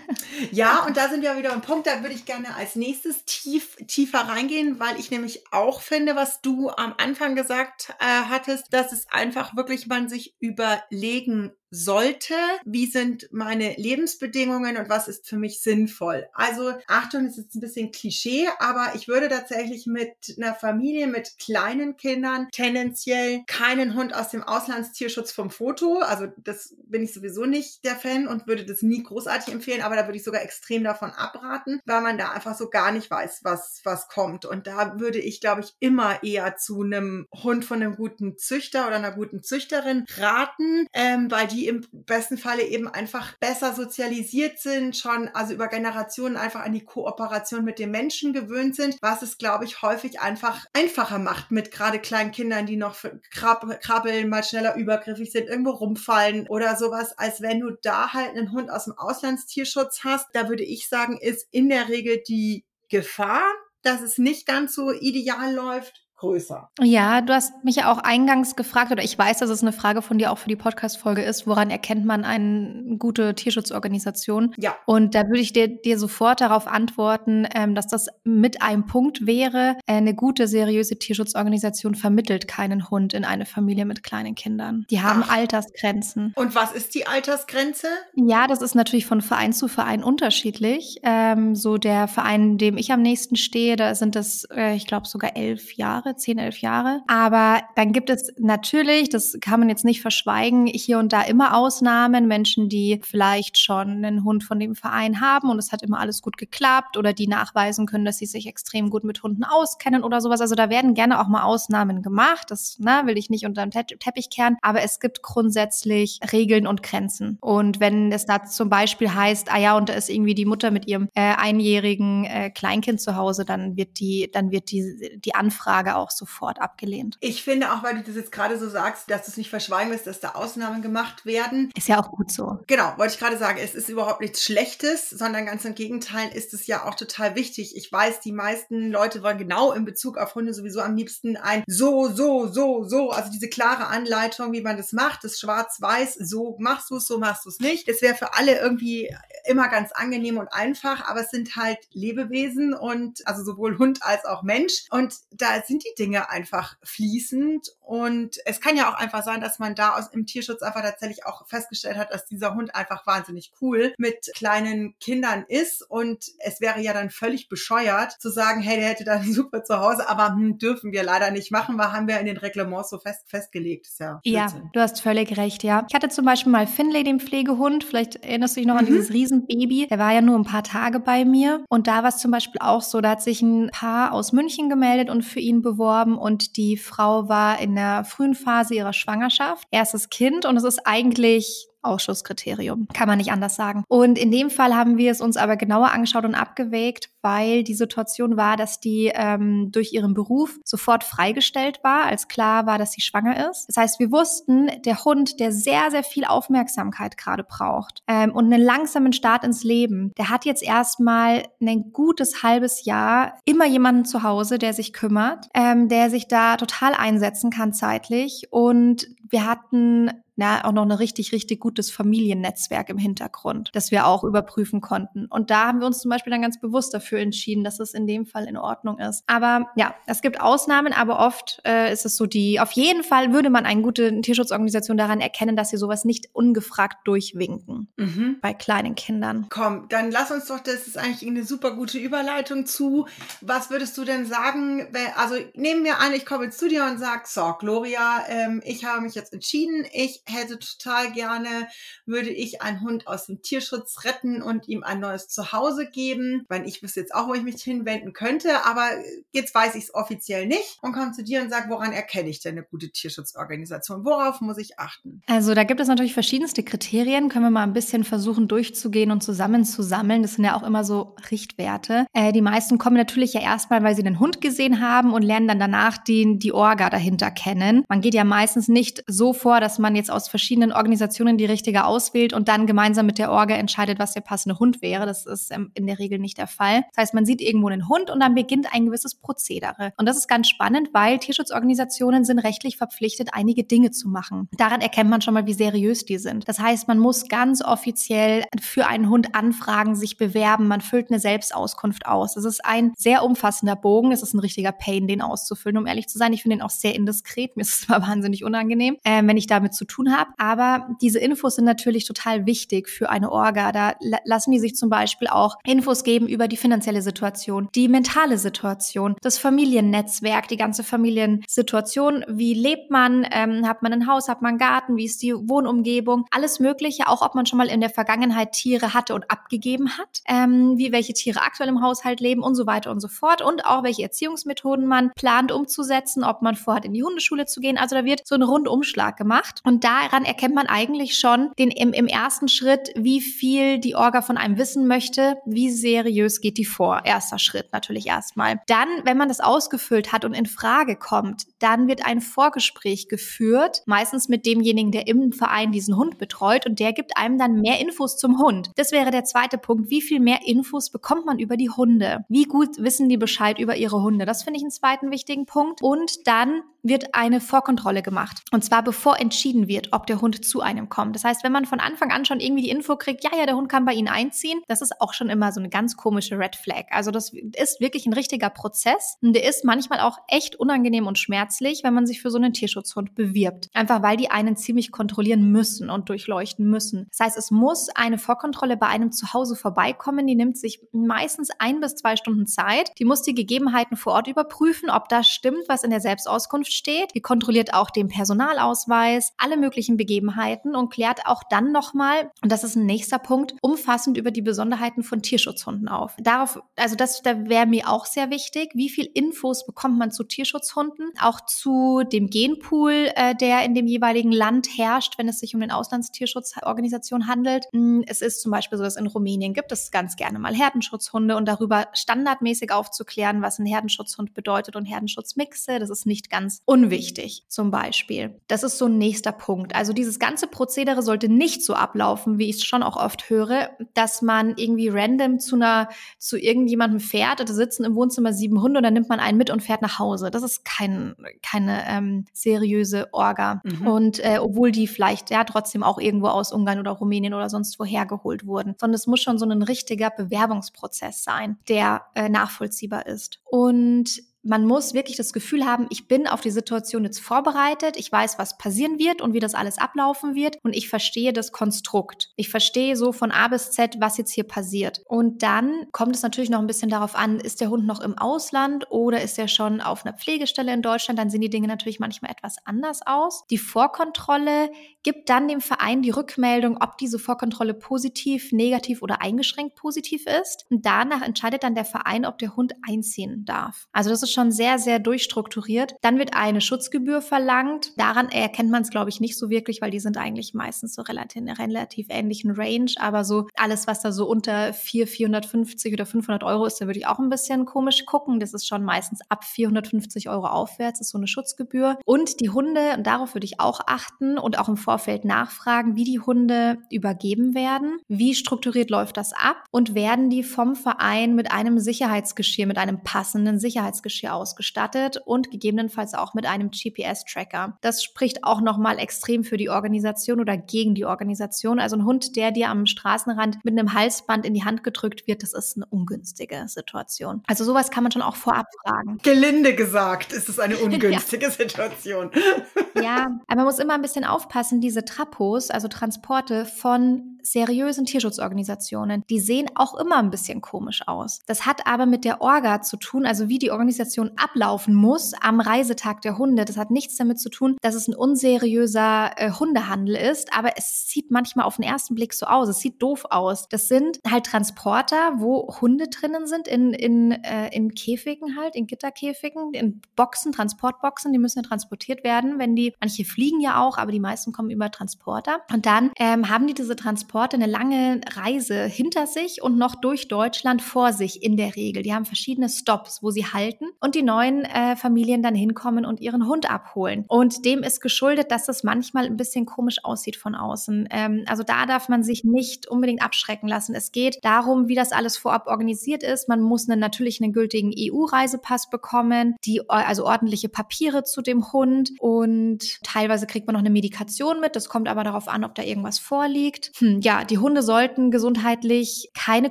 ja, und da sind wir wieder am Punkt, da würde ich gerne als nächstes tief, tiefer reingehen, weil ich nämlich auch finde, was du am Anfang gesagt äh, hattest, dass es einfach wirklich man sich überlegen sollte, wie sind meine Lebensbedingungen und was ist für mich sinnvoll. Also Achtung, ist ein bisschen Klischee, aber ich würde tatsächlich mit einer Familie mit kleinen Kindern tendenziell keinen Hund aus dem Auslandstierschutz vom Foto. Also das bin ich sowieso nicht der Fan und würde das nie großartig empfehlen, aber da würde ich sogar extrem davon abraten, weil man da einfach so gar nicht weiß, was, was kommt. Und da würde ich, glaube ich, immer eher zu einem Hund von einem guten Züchter oder einer guten Züchterin raten, ähm, weil die im besten Falle eben einfach besser sozialisiert sind, schon also über Generationen einfach an die Kooperation mit den Menschen gewöhnt sind, was es, glaube ich, häufig einfach einfacher macht mit gerade kleinen Kindern, die noch krab krabbeln, mal schneller übergriffig sind, irgendwo rumfallen oder sowas, als wenn du da halt einen Hund aus dem Auslandstierschutz hast. Da würde ich sagen, ist in der Regel die Gefahr, dass es nicht ganz so ideal läuft, größer.
Ja, du hast mich ja auch eingangs gefragt, oder ich weiß, dass es eine Frage von dir auch für die Podcast-Folge ist, woran erkennt man eine gute Tierschutzorganisation?
Ja.
Und da würde ich dir, dir sofort darauf antworten, ähm, dass das mit einem Punkt wäre, äh, eine gute, seriöse Tierschutzorganisation vermittelt keinen Hund in eine Familie mit kleinen Kindern. Die haben Ach. Altersgrenzen.
Und was ist die Altersgrenze?
Ja, das ist natürlich von Verein zu Verein unterschiedlich. Ähm, so der Verein, dem ich am nächsten stehe, da sind es, äh, ich glaube, sogar elf Jahre Jahre, zehn, elf Jahre. Aber dann gibt es natürlich, das kann man jetzt nicht verschweigen, hier und da immer Ausnahmen, Menschen, die vielleicht schon einen Hund von dem Verein haben und es hat immer alles gut geklappt oder die nachweisen können, dass sie sich extrem gut mit Hunden auskennen oder sowas. Also da werden gerne auch mal Ausnahmen gemacht. Das na, will ich nicht unter den Teppich kehren. Aber es gibt grundsätzlich Regeln und Grenzen. Und wenn es da zum Beispiel heißt, ah ja, und da ist irgendwie die Mutter mit ihrem äh, einjährigen äh, Kleinkind zu Hause, dann wird die, dann wird die, die Anfrage auch sofort abgelehnt.
Ich finde auch, weil du das jetzt gerade so sagst, dass du es nicht verschweigen willst, dass da Ausnahmen gemacht werden.
Ist ja auch gut so.
Genau, wollte ich gerade sagen, es ist überhaupt nichts Schlechtes, sondern ganz im Gegenteil ist es ja auch total wichtig. Ich weiß, die meisten Leute wollen genau in Bezug auf Hunde sowieso am liebsten ein so, so, so, so, also diese klare Anleitung, wie man das macht, das schwarz-weiß, so machst du es, so machst du es nicht. Das wäre für alle irgendwie immer ganz angenehm und einfach, aber es sind halt Lebewesen und also sowohl Hund als auch Mensch und da sind die Dinge einfach fließend. Und es kann ja auch einfach sein, dass man da aus, im Tierschutz einfach tatsächlich auch festgestellt hat, dass dieser Hund einfach wahnsinnig cool mit kleinen Kindern ist. Und es wäre ja dann völlig bescheuert zu sagen, hey, der hätte dann super zu Hause, aber hm, dürfen wir leider nicht machen, weil haben wir in den Reglements so fest festgelegt. Ist
ja, ja, du hast völlig recht, ja. Ich hatte zum Beispiel mal Finlay, den Pflegehund, vielleicht erinnerst du dich noch mhm. an dieses Riesenbaby, der war ja nur ein paar Tage bei mir. Und da war es zum Beispiel auch so, da hat sich ein Paar aus München gemeldet und für ihn beworben und die Frau war in der frühen Phase ihrer Schwangerschaft, erstes Kind und es ist eigentlich Ausschusskriterium. Kann man nicht anders sagen. Und in dem Fall haben wir es uns aber genauer angeschaut und abgewägt, weil die Situation war, dass die ähm, durch ihren Beruf sofort freigestellt war, als klar war, dass sie schwanger ist. Das heißt, wir wussten, der Hund, der sehr, sehr viel Aufmerksamkeit gerade braucht ähm, und einen langsamen Start ins Leben, der hat jetzt erstmal ein gutes halbes Jahr immer jemanden zu Hause, der sich kümmert, ähm, der sich da total einsetzen kann zeitlich. Und wir hatten na, auch noch ein richtig, richtig gutes Familiennetzwerk im Hintergrund, das wir auch überprüfen konnten. Und da haben wir uns zum Beispiel dann ganz bewusst dafür entschieden, dass es in dem Fall in Ordnung ist. Aber ja, es gibt Ausnahmen, aber oft äh, ist es so die, auf jeden Fall würde man eine gute Tierschutzorganisation daran erkennen, dass sie sowas nicht ungefragt durchwinken mhm. bei kleinen Kindern.
Komm, dann lass uns doch, das ist eigentlich eine super gute Überleitung zu. Was würdest du denn sagen, also nehmen wir an, ich komme zu dir und sag, so, Gloria, ähm, ich habe mich jetzt entschieden, ich hätte total gerne, würde ich einen Hund aus dem Tierschutz retten und ihm ein neues Zuhause geben. Weil ich wüsste jetzt auch, wo ich mich hinwenden könnte, aber jetzt weiß ich es offiziell nicht und komme zu dir und sage, woran erkenne ich denn eine gute Tierschutzorganisation? Worauf muss ich achten?
Also da gibt es natürlich verschiedenste Kriterien, können wir mal ein bisschen versuchen durchzugehen und zusammenzusammeln. Das sind ja auch immer so Richtwerte. Äh, die meisten kommen natürlich ja erstmal, weil sie den Hund gesehen haben und lernen dann danach die, die Orga dahinter kennen. Man geht ja meistens nicht so vor, dass man jetzt aus verschiedenen Organisationen die richtige auswählt und dann gemeinsam mit der Orga entscheidet, was der passende Hund wäre. Das ist ähm, in der Regel nicht der Fall. Das heißt, man sieht irgendwo einen Hund und dann beginnt ein gewisses Prozedere. Und das ist ganz spannend, weil Tierschutzorganisationen sind rechtlich verpflichtet, einige Dinge zu machen. Daran erkennt man schon mal, wie seriös die sind. Das heißt, man muss ganz offiziell für einen Hund anfragen, sich bewerben. Man füllt eine Selbstauskunft aus. Das ist ein sehr umfassender Bogen. Es ist ein richtiger Pain, den auszufüllen, um ehrlich zu sein. Ich finde ihn auch sehr indiskret. Mir ist es zwar wahnsinnig unangenehm, äh, wenn ich damit zu tun habe. Aber diese Infos sind natürlich total wichtig für eine Orga. Da lassen die sich zum Beispiel auch Infos geben über die finanzielle Situation, die mentale Situation, das Familiennetzwerk, die ganze Familiensituation. Wie lebt man? Ähm, hat man ein Haus? Hat man einen Garten? Wie ist die Wohnumgebung? Alles Mögliche, auch ob man schon mal in der Vergangenheit Tiere hatte und abgegeben hat, ähm, wie welche Tiere aktuell im Haushalt leben und so weiter und so fort und auch welche Erziehungsmethoden man plant umzusetzen, ob man vorhat, in die Hundeschule zu gehen. Also da wird so ein Rundumschlag gemacht und daran erkennt man eigentlich schon den im, im ersten Schritt, wie viel die Orga von einem wissen möchte, wie seriös geht die vor. Erster Schritt natürlich erstmal. Dann, wenn man das ausgefüllt hat und in Frage kommt, dann wird ein Vorgespräch geführt, meistens mit demjenigen, der im Verein diesen Hund betreut und der gibt einem dann mehr Infos zum Hund. Das wäre der zweite Punkt. Wie viel mehr Infos bekommt man über die Hunde? Wie gut wissen die Bescheid über ihre Hunde? Das finde ich einen zweiten wichtigen Punkt. Und dann wird eine Vorkontrolle gemacht. Und zwar bevor entschieden wird, ob der Hund zu einem kommt. Das heißt, wenn man von Anfang an schon irgendwie die Info kriegt, ja, ja, der Hund kann bei Ihnen einziehen, das ist auch schon immer so eine ganz komische Red Flag. Also das ist wirklich ein richtiger Prozess. Und der ist manchmal auch echt unangenehm und schmerzlich, wenn man sich für so einen Tierschutzhund bewirbt. Einfach weil die einen ziemlich kontrollieren müssen und durchleuchten müssen. Das heißt, es muss eine Vorkontrolle bei einem zu Hause vorbeikommen. Die nimmt sich meistens ein bis zwei Stunden Zeit. Die muss die Gegebenheiten vor Ort überprüfen, ob das stimmt, was in der Selbstauskunft steht. Die kontrolliert auch den Personalausweis, alle möglichen Begebenheiten und klärt auch dann nochmal, und das ist ein nächster Punkt, umfassend über die Besonderheiten von Tierschutzhunden auf. Darauf, also das da wäre mir auch sehr wichtig. Wie viel Infos bekommt man zu Tierschutzhunden? Auch zu dem Genpool, äh, der in dem jeweiligen Land herrscht, wenn es sich um den Auslandstierschutzorganisation handelt. Hm, es ist zum Beispiel so, dass in Rumänien gibt es ganz gerne mal Herdenschutzhunde und darüber standardmäßig aufzuklären, was ein Herdenschutzhund bedeutet und Herdenschutzmixe. Das ist nicht ganz unwichtig, zum Beispiel. Das ist so ein nächster Punkt. Also dieses ganze Prozedere sollte nicht so ablaufen, wie ich es schon auch oft höre, dass man irgendwie random zu einer, zu irgendjemandem fährt, da sitzen im Wohnzimmer sieben Hunde und dann nimmt man einen mit und fährt nach Hause. Das ist kein, keine ähm, seriöse Orga. Mhm. Und äh, obwohl die vielleicht ja trotzdem auch irgendwo aus Ungarn oder Rumänien oder sonst woher geholt wurden, sondern es muss schon so ein richtiger Bewerbungsprozess sein, der äh, nachvollziehbar ist. Und man muss wirklich das Gefühl haben, ich bin auf die Situation jetzt vorbereitet, ich weiß, was passieren wird und wie das alles ablaufen wird und ich verstehe das Konstrukt. Ich verstehe so von A bis Z, was jetzt hier passiert. Und dann kommt es natürlich noch ein bisschen darauf an, ist der Hund noch im Ausland oder ist er schon auf einer Pflegestelle in Deutschland, dann sehen die Dinge natürlich manchmal etwas anders aus. Die Vorkontrolle gibt dann dem Verein die Rückmeldung, ob diese Vorkontrolle positiv, negativ oder eingeschränkt positiv ist. Und danach entscheidet dann der Verein, ob der Hund einziehen darf. Also das ist schon sehr, sehr durchstrukturiert. Dann wird eine Schutzgebühr verlangt. Daran erkennt man es, glaube ich, nicht so wirklich, weil die sind eigentlich meistens so relativ relativ ähnlichen Range. Aber so alles, was da so unter 4, 450 oder 500 Euro ist, da würde ich auch ein bisschen komisch gucken. Das ist schon meistens ab 450 Euro aufwärts, ist so eine Schutzgebühr. Und die Hunde, und darauf würde ich auch achten und auch im Vorfeld nachfragen, wie die Hunde übergeben werden. Wie strukturiert läuft das ab? Und werden die vom Verein mit einem Sicherheitsgeschirr, mit einem passenden Sicherheitsgeschirr Ausgestattet und gegebenenfalls auch mit einem GPS-Tracker. Das spricht auch nochmal extrem für die Organisation oder gegen die Organisation. Also ein Hund, der dir am Straßenrand mit einem Halsband in die Hand gedrückt wird, das ist eine ungünstige Situation. Also sowas kann man schon auch vorab fragen.
Gelinde gesagt, ist es eine ungünstige ja. Situation.
ja, aber man muss immer ein bisschen aufpassen, diese Trapos, also Transporte von seriösen Tierschutzorganisationen, die sehen auch immer ein bisschen komisch aus. Das hat aber mit der Orga zu tun, also wie die Organisation Kommunikation ablaufen muss am Reisetag der Hunde. Das hat nichts damit zu tun, dass es ein unseriöser äh, Hundehandel ist, aber es sieht manchmal auf den ersten Blick so aus. Es sieht doof aus. Das sind halt Transporter, wo Hunde drinnen sind, in, in, äh, in Käfigen halt, in Gitterkäfigen, in Boxen, Transportboxen, die müssen ja transportiert werden. Wenn die, manche fliegen ja auch, aber die meisten kommen über Transporter. Und dann ähm, haben die diese Transporte eine lange Reise hinter sich und noch durch Deutschland vor sich in der Regel. Die haben verschiedene Stops, wo sie halten und die neuen äh, Familien dann hinkommen und ihren Hund abholen. Und dem ist geschuldet, dass das manchmal ein bisschen komisch aussieht von außen. Ähm, also da darf man sich nicht unbedingt abschrecken lassen. Es geht darum, wie das alles vorab organisiert ist. Man muss einen, natürlich einen gültigen EU-Reisepass bekommen, die, also ordentliche Papiere zu dem Hund und teilweise kriegt man noch eine Medikation mit. Das kommt aber darauf an, ob da irgendwas vorliegt. Hm, ja, die Hunde sollten gesundheitlich keine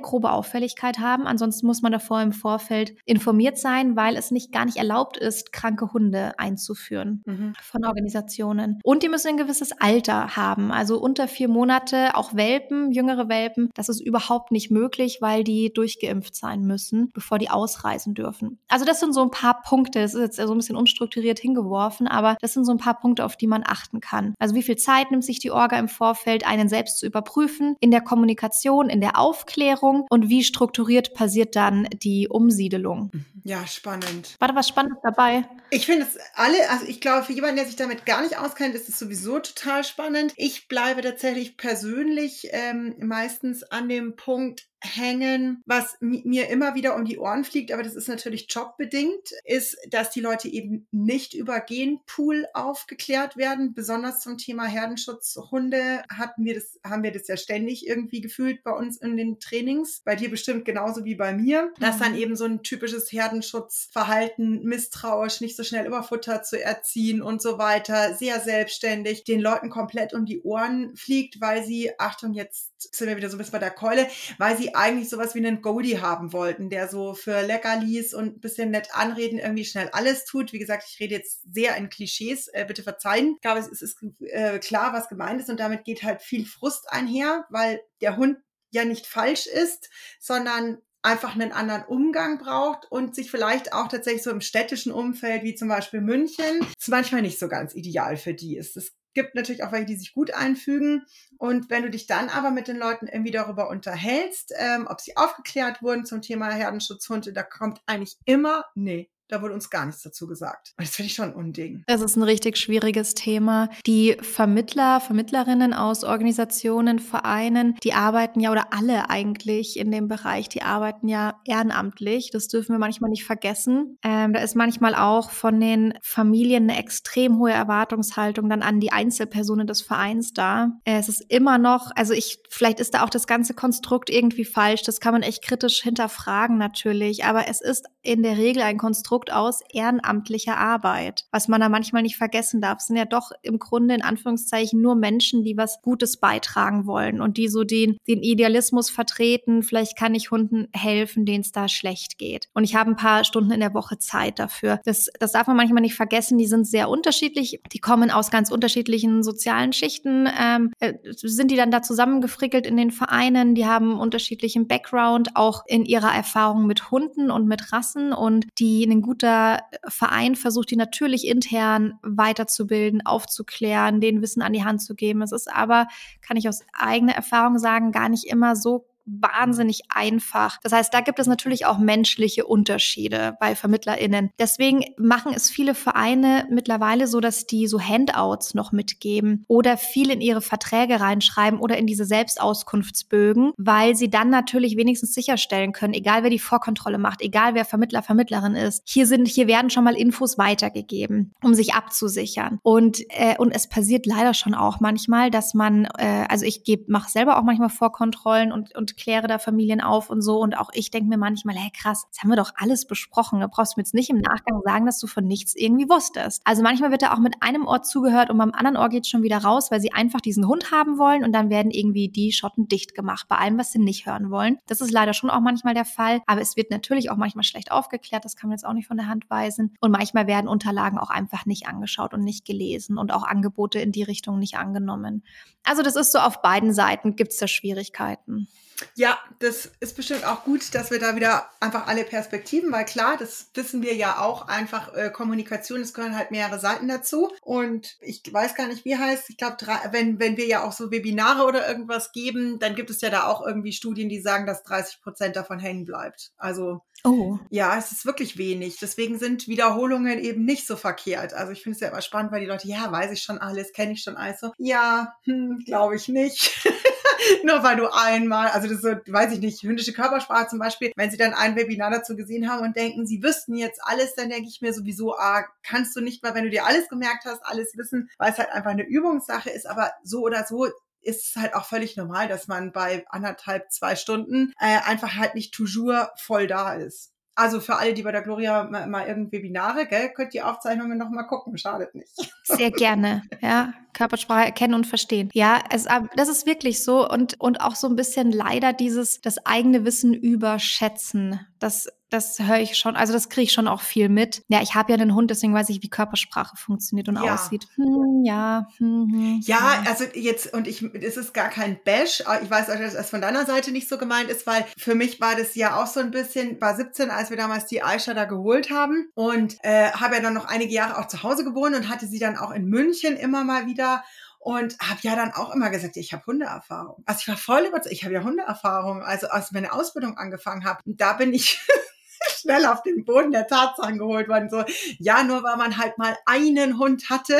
grobe Auffälligkeit haben. Ansonsten muss man davor im Vorfeld informiert sein, weil es nicht gar nicht erlaubt ist, kranke Hunde einzuführen mhm. von Organisationen. Und die müssen ein gewisses Alter haben, also unter vier Monate, auch Welpen, jüngere Welpen, das ist überhaupt nicht möglich, weil die durchgeimpft sein müssen, bevor die ausreisen dürfen. Also das sind so ein paar Punkte, das ist jetzt so ein bisschen unstrukturiert hingeworfen, aber das sind so ein paar Punkte, auf die man achten kann. Also wie viel Zeit nimmt sich die Orga im Vorfeld, einen selbst zu überprüfen, in der Kommunikation, in der Aufklärung und wie strukturiert passiert dann die Umsiedelung.
Ja, spannend.
War da was Spannendes dabei?
Ich finde es alle, also ich glaube, für jemanden, der sich damit gar nicht auskennt, ist es sowieso total spannend. Ich bleibe tatsächlich persönlich ähm, meistens an dem Punkt, hängen, was mir immer wieder um die Ohren fliegt, aber das ist natürlich jobbedingt, ist, dass die Leute eben nicht über Genpool aufgeklärt werden. Besonders zum Thema Herdenschutz Hunde hatten wir das, haben wir das ja ständig irgendwie gefühlt bei uns in den Trainings. Bei dir bestimmt genauso wie bei mir, dass mhm. dann eben so ein typisches Herdenschutzverhalten, misstrauisch, nicht so schnell überfuttert zu erziehen und so weiter, sehr selbstständig, den Leuten komplett um die Ohren fliegt, weil sie, Achtung, jetzt sind wir wieder so ein bisschen bei der Keule, weil sie eigentlich sowas wie einen Goldie haben wollten, der so für Leckerlis und ein bisschen nett anreden irgendwie schnell alles tut. Wie gesagt, ich rede jetzt sehr in Klischees, äh, bitte verzeihen. Ich glaube, es ist äh, klar, was gemeint ist und damit geht halt viel Frust einher, weil der Hund ja nicht falsch ist, sondern einfach einen anderen Umgang braucht und sich vielleicht auch tatsächlich so im städtischen Umfeld, wie zum Beispiel München, ist manchmal nicht so ganz ideal für die ist. Es gibt natürlich auch welche, die sich gut einfügen. Und wenn du dich dann aber mit den Leuten irgendwie darüber unterhältst, ähm, ob sie aufgeklärt wurden zum Thema Herdenschutzhunde, da kommt eigentlich immer, nee, da wurde uns gar nichts dazu gesagt. das finde ich schon ein Unding.
Das ist ein richtig schwieriges Thema. Die Vermittler, Vermittlerinnen aus Organisationen, Vereinen, die arbeiten ja oder alle eigentlich in dem Bereich, die arbeiten ja ehrenamtlich. Das dürfen wir manchmal nicht vergessen. Ähm, da ist manchmal auch von den Familien eine extrem hohe Erwartungshaltung dann an die Einzelpersonen des Vereins da. Es ist immer noch, also ich, vielleicht ist da auch das ganze Konstrukt irgendwie falsch. Das kann man echt kritisch hinterfragen natürlich. Aber es ist in der Regel ein Konstrukt, Konstrukt aus ehrenamtlicher Arbeit. Was man da manchmal nicht vergessen darf, sind ja doch im Grunde in Anführungszeichen nur Menschen, die was Gutes beitragen wollen und die so den, den Idealismus vertreten. Vielleicht kann ich Hunden helfen, denen es da schlecht geht. Und ich habe ein paar Stunden in der Woche Zeit dafür. Das, das darf man manchmal nicht vergessen. Die sind sehr unterschiedlich. Die kommen aus ganz unterschiedlichen sozialen Schichten. Ähm, äh, sind die dann da zusammengefrickelt in den Vereinen? Die haben unterschiedlichen Background, auch in ihrer Erfahrung mit Hunden und mit Rassen und die einen guter Verein versucht, die natürlich intern weiterzubilden, aufzuklären, denen Wissen an die Hand zu geben. Es ist aber, kann ich aus eigener Erfahrung sagen, gar nicht immer so wahnsinnig einfach. Das heißt, da gibt es natürlich auch menschliche Unterschiede bei VermittlerInnen. Deswegen machen es viele Vereine mittlerweile so, dass die so Handouts noch mitgeben oder viel in ihre Verträge reinschreiben oder in diese Selbstauskunftsbögen, weil sie dann natürlich wenigstens sicherstellen können, egal wer die Vorkontrolle macht, egal wer Vermittler, Vermittlerin ist, hier sind, hier werden schon mal Infos weitergegeben, um sich abzusichern. Und, äh, und es passiert leider schon auch manchmal, dass man, äh, also ich mache selber auch manchmal Vorkontrollen und, und kläre da Familien auf und so. Und auch ich denke mir manchmal, hey krass, jetzt haben wir doch alles besprochen. Da brauchst du mir jetzt nicht im Nachgang sagen, dass du von nichts irgendwie wusstest. Also manchmal wird da auch mit einem Ohr zugehört und beim anderen Ohr geht schon wieder raus, weil sie einfach diesen Hund haben wollen und dann werden irgendwie die Schotten dicht gemacht bei allem, was sie nicht hören wollen. Das ist leider schon auch manchmal der Fall. Aber es wird natürlich auch manchmal schlecht aufgeklärt. Das kann man jetzt auch nicht von der Hand weisen. Und manchmal werden Unterlagen auch einfach nicht angeschaut und nicht gelesen und auch Angebote in die Richtung nicht angenommen. Also das ist so auf beiden Seiten gibt es da Schwierigkeiten.
Ja, das ist bestimmt auch gut, dass wir da wieder einfach alle Perspektiven, weil klar, das wissen wir ja auch einfach, äh, Kommunikation, es gehören halt mehrere Seiten dazu. Und ich weiß gar nicht, wie heißt, ich glaube, wenn, wenn wir ja auch so Webinare oder irgendwas geben, dann gibt es ja da auch irgendwie Studien, die sagen, dass 30 Prozent davon hängen bleibt. Also Oh. Ja, es ist wirklich wenig. Deswegen sind Wiederholungen eben nicht so verkehrt. Also ich finde es ja immer spannend, weil die Leute, ja, weiß ich schon alles, kenne ich schon alles. So, ja, hm, glaube ich nicht. Nur weil du einmal, also das so, weiß ich nicht, hündische Körpersprache zum Beispiel, wenn sie dann ein Webinar dazu gesehen haben und denken, sie wüssten jetzt alles, dann denke ich mir sowieso, ah, kannst du nicht mal, wenn du dir alles gemerkt hast, alles wissen, weil es halt einfach eine Übungssache ist, aber so oder so ist es halt auch völlig normal, dass man bei anderthalb, zwei Stunden äh, einfach halt nicht toujours voll da ist. Also für alle, die bei der Gloria mal, mal irgendwie Webinare, gell, könnt die Aufzeichnungen noch mal gucken, schadet nicht.
Sehr gerne, ja. Körpersprache erkennen und verstehen. Ja, es, das ist wirklich so und, und auch so ein bisschen leider dieses, das eigene Wissen überschätzen. Das das höre ich schon, also das kriege ich schon auch viel mit. Ja, ich habe ja einen Hund, deswegen weiß ich, wie Körpersprache funktioniert und ja. aussieht. Hm, ja, hm,
hm, ja, also jetzt, und ich, es ist gar kein Bash, ich weiß, dass das von deiner Seite nicht so gemeint ist, weil für mich war das ja auch so ein bisschen, war 17, als wir damals die Aisha da geholt haben und äh, habe ja dann noch einige Jahre auch zu Hause gewohnt und hatte sie dann auch in München immer mal wieder und habe ja dann auch immer gesagt, ich habe Hundeerfahrung. Also ich war voll überzeugt, ich habe ja Hundeerfahrung. Also als meine Ausbildung angefangen habe, da bin ich schnell auf den Boden der Tatsachen geholt worden. So, ja, nur weil man halt mal einen Hund hatte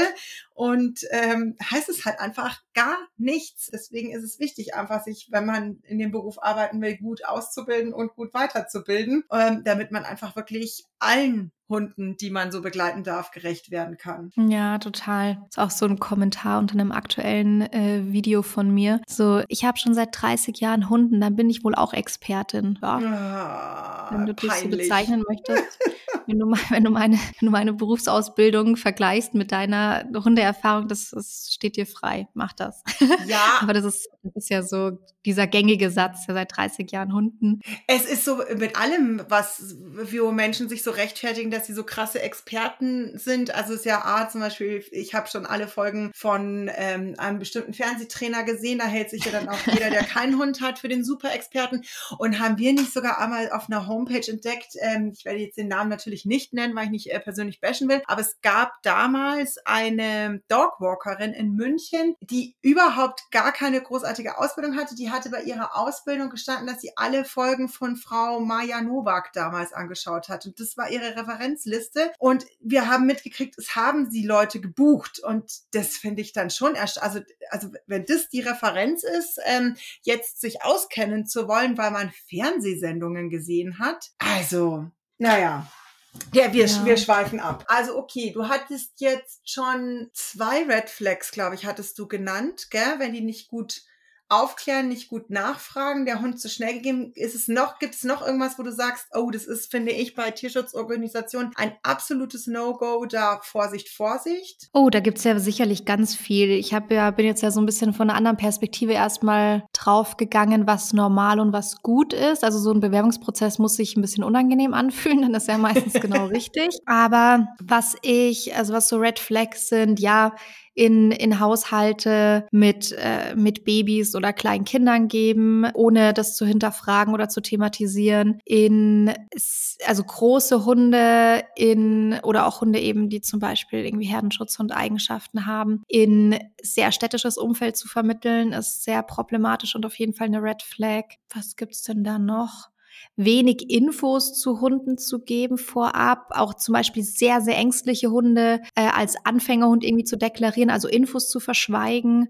und ähm, heißt es halt einfach gar nichts. Deswegen ist es wichtig, einfach sich, wenn man in dem Beruf arbeiten will, gut auszubilden und gut weiterzubilden, ähm, damit man einfach wirklich allen Hunden, die man so begleiten darf, gerecht werden kann.
Ja, total. Das ist auch so ein Kommentar unter einem aktuellen äh, Video von mir. So, ich habe schon seit 30 Jahren Hunden, dann bin ich wohl auch Expertin. Ja. Ah, Wenn du das so bezeichnen möchtest. wenn, du, wenn, du meine, wenn du meine Berufsausbildung vergleichst mit deiner Hundeerfahrung, das, das steht dir frei. Mach das. Ja. Aber das ist, das ist ja so dieser gängige Satz, ja seit 30 Jahren Hunden.
Es ist so mit allem, was wo Menschen sich so rechtfertigen, dass sie so krasse Experten sind. Also es ist ja A, zum Beispiel, ich habe schon alle Folgen von ähm, einem bestimmten Fernsehtrainer gesehen. Da hält sich ja dann auch jeder, der keinen Hund hat, für den Super-Experten. Und haben wir nicht sogar einmal auf einer Homepage entdeckt, ähm, ich werde jetzt den Namen natürlich nicht nennen, weil ich nicht äh, persönlich bashen will, aber es gab damals eine Dogwalkerin in München, die überhaupt gar keine großartige Ausbildung hatte. Die hatte bei ihrer Ausbildung gestanden, dass sie alle Folgen von Frau Maja Nowak damals angeschaut hat. Und das war ihre Referenzliste. Und wir haben mitgekriegt, es haben sie Leute gebucht. Und das finde ich dann schon erst, also, also wenn das die Referenz ist, ähm, jetzt sich auskennen zu wollen, weil man Fernsehsendungen gesehen hat. Also, naja. Ja, wir, ja. wir schweifen ab. Also okay, du hattest jetzt schon zwei Red Flags, glaube ich, hattest du genannt, gell? Wenn die nicht gut aufklären, nicht gut nachfragen, der Hund zu schnell gegeben. Ist es noch, gibt es noch irgendwas, wo du sagst, oh, das ist, finde ich, bei Tierschutzorganisationen ein absolutes No-Go, da Vorsicht, Vorsicht?
Oh, da gibt's ja sicherlich ganz viel. Ich habe ja, bin jetzt ja so ein bisschen von einer anderen Perspektive erstmal draufgegangen, was normal und was gut ist. Also so ein Bewerbungsprozess muss sich ein bisschen unangenehm anfühlen, dann ist ja meistens genau richtig. Aber was ich, also was so Red Flags sind, ja, in, in Haushalte mit, äh, mit Babys oder kleinen Kindern geben, ohne das zu hinterfragen oder zu thematisieren. In also große Hunde in oder auch Hunde eben, die zum Beispiel irgendwie Herdenschutzhund-Eigenschaften haben, in sehr städtisches Umfeld zu vermitteln, ist sehr problematisch und auf jeden Fall eine Red Flag. Was gibt's denn da noch? Wenig Infos zu Hunden zu geben vorab, auch zum Beispiel sehr, sehr ängstliche Hunde äh, als Anfängerhund irgendwie zu deklarieren, also Infos zu verschweigen.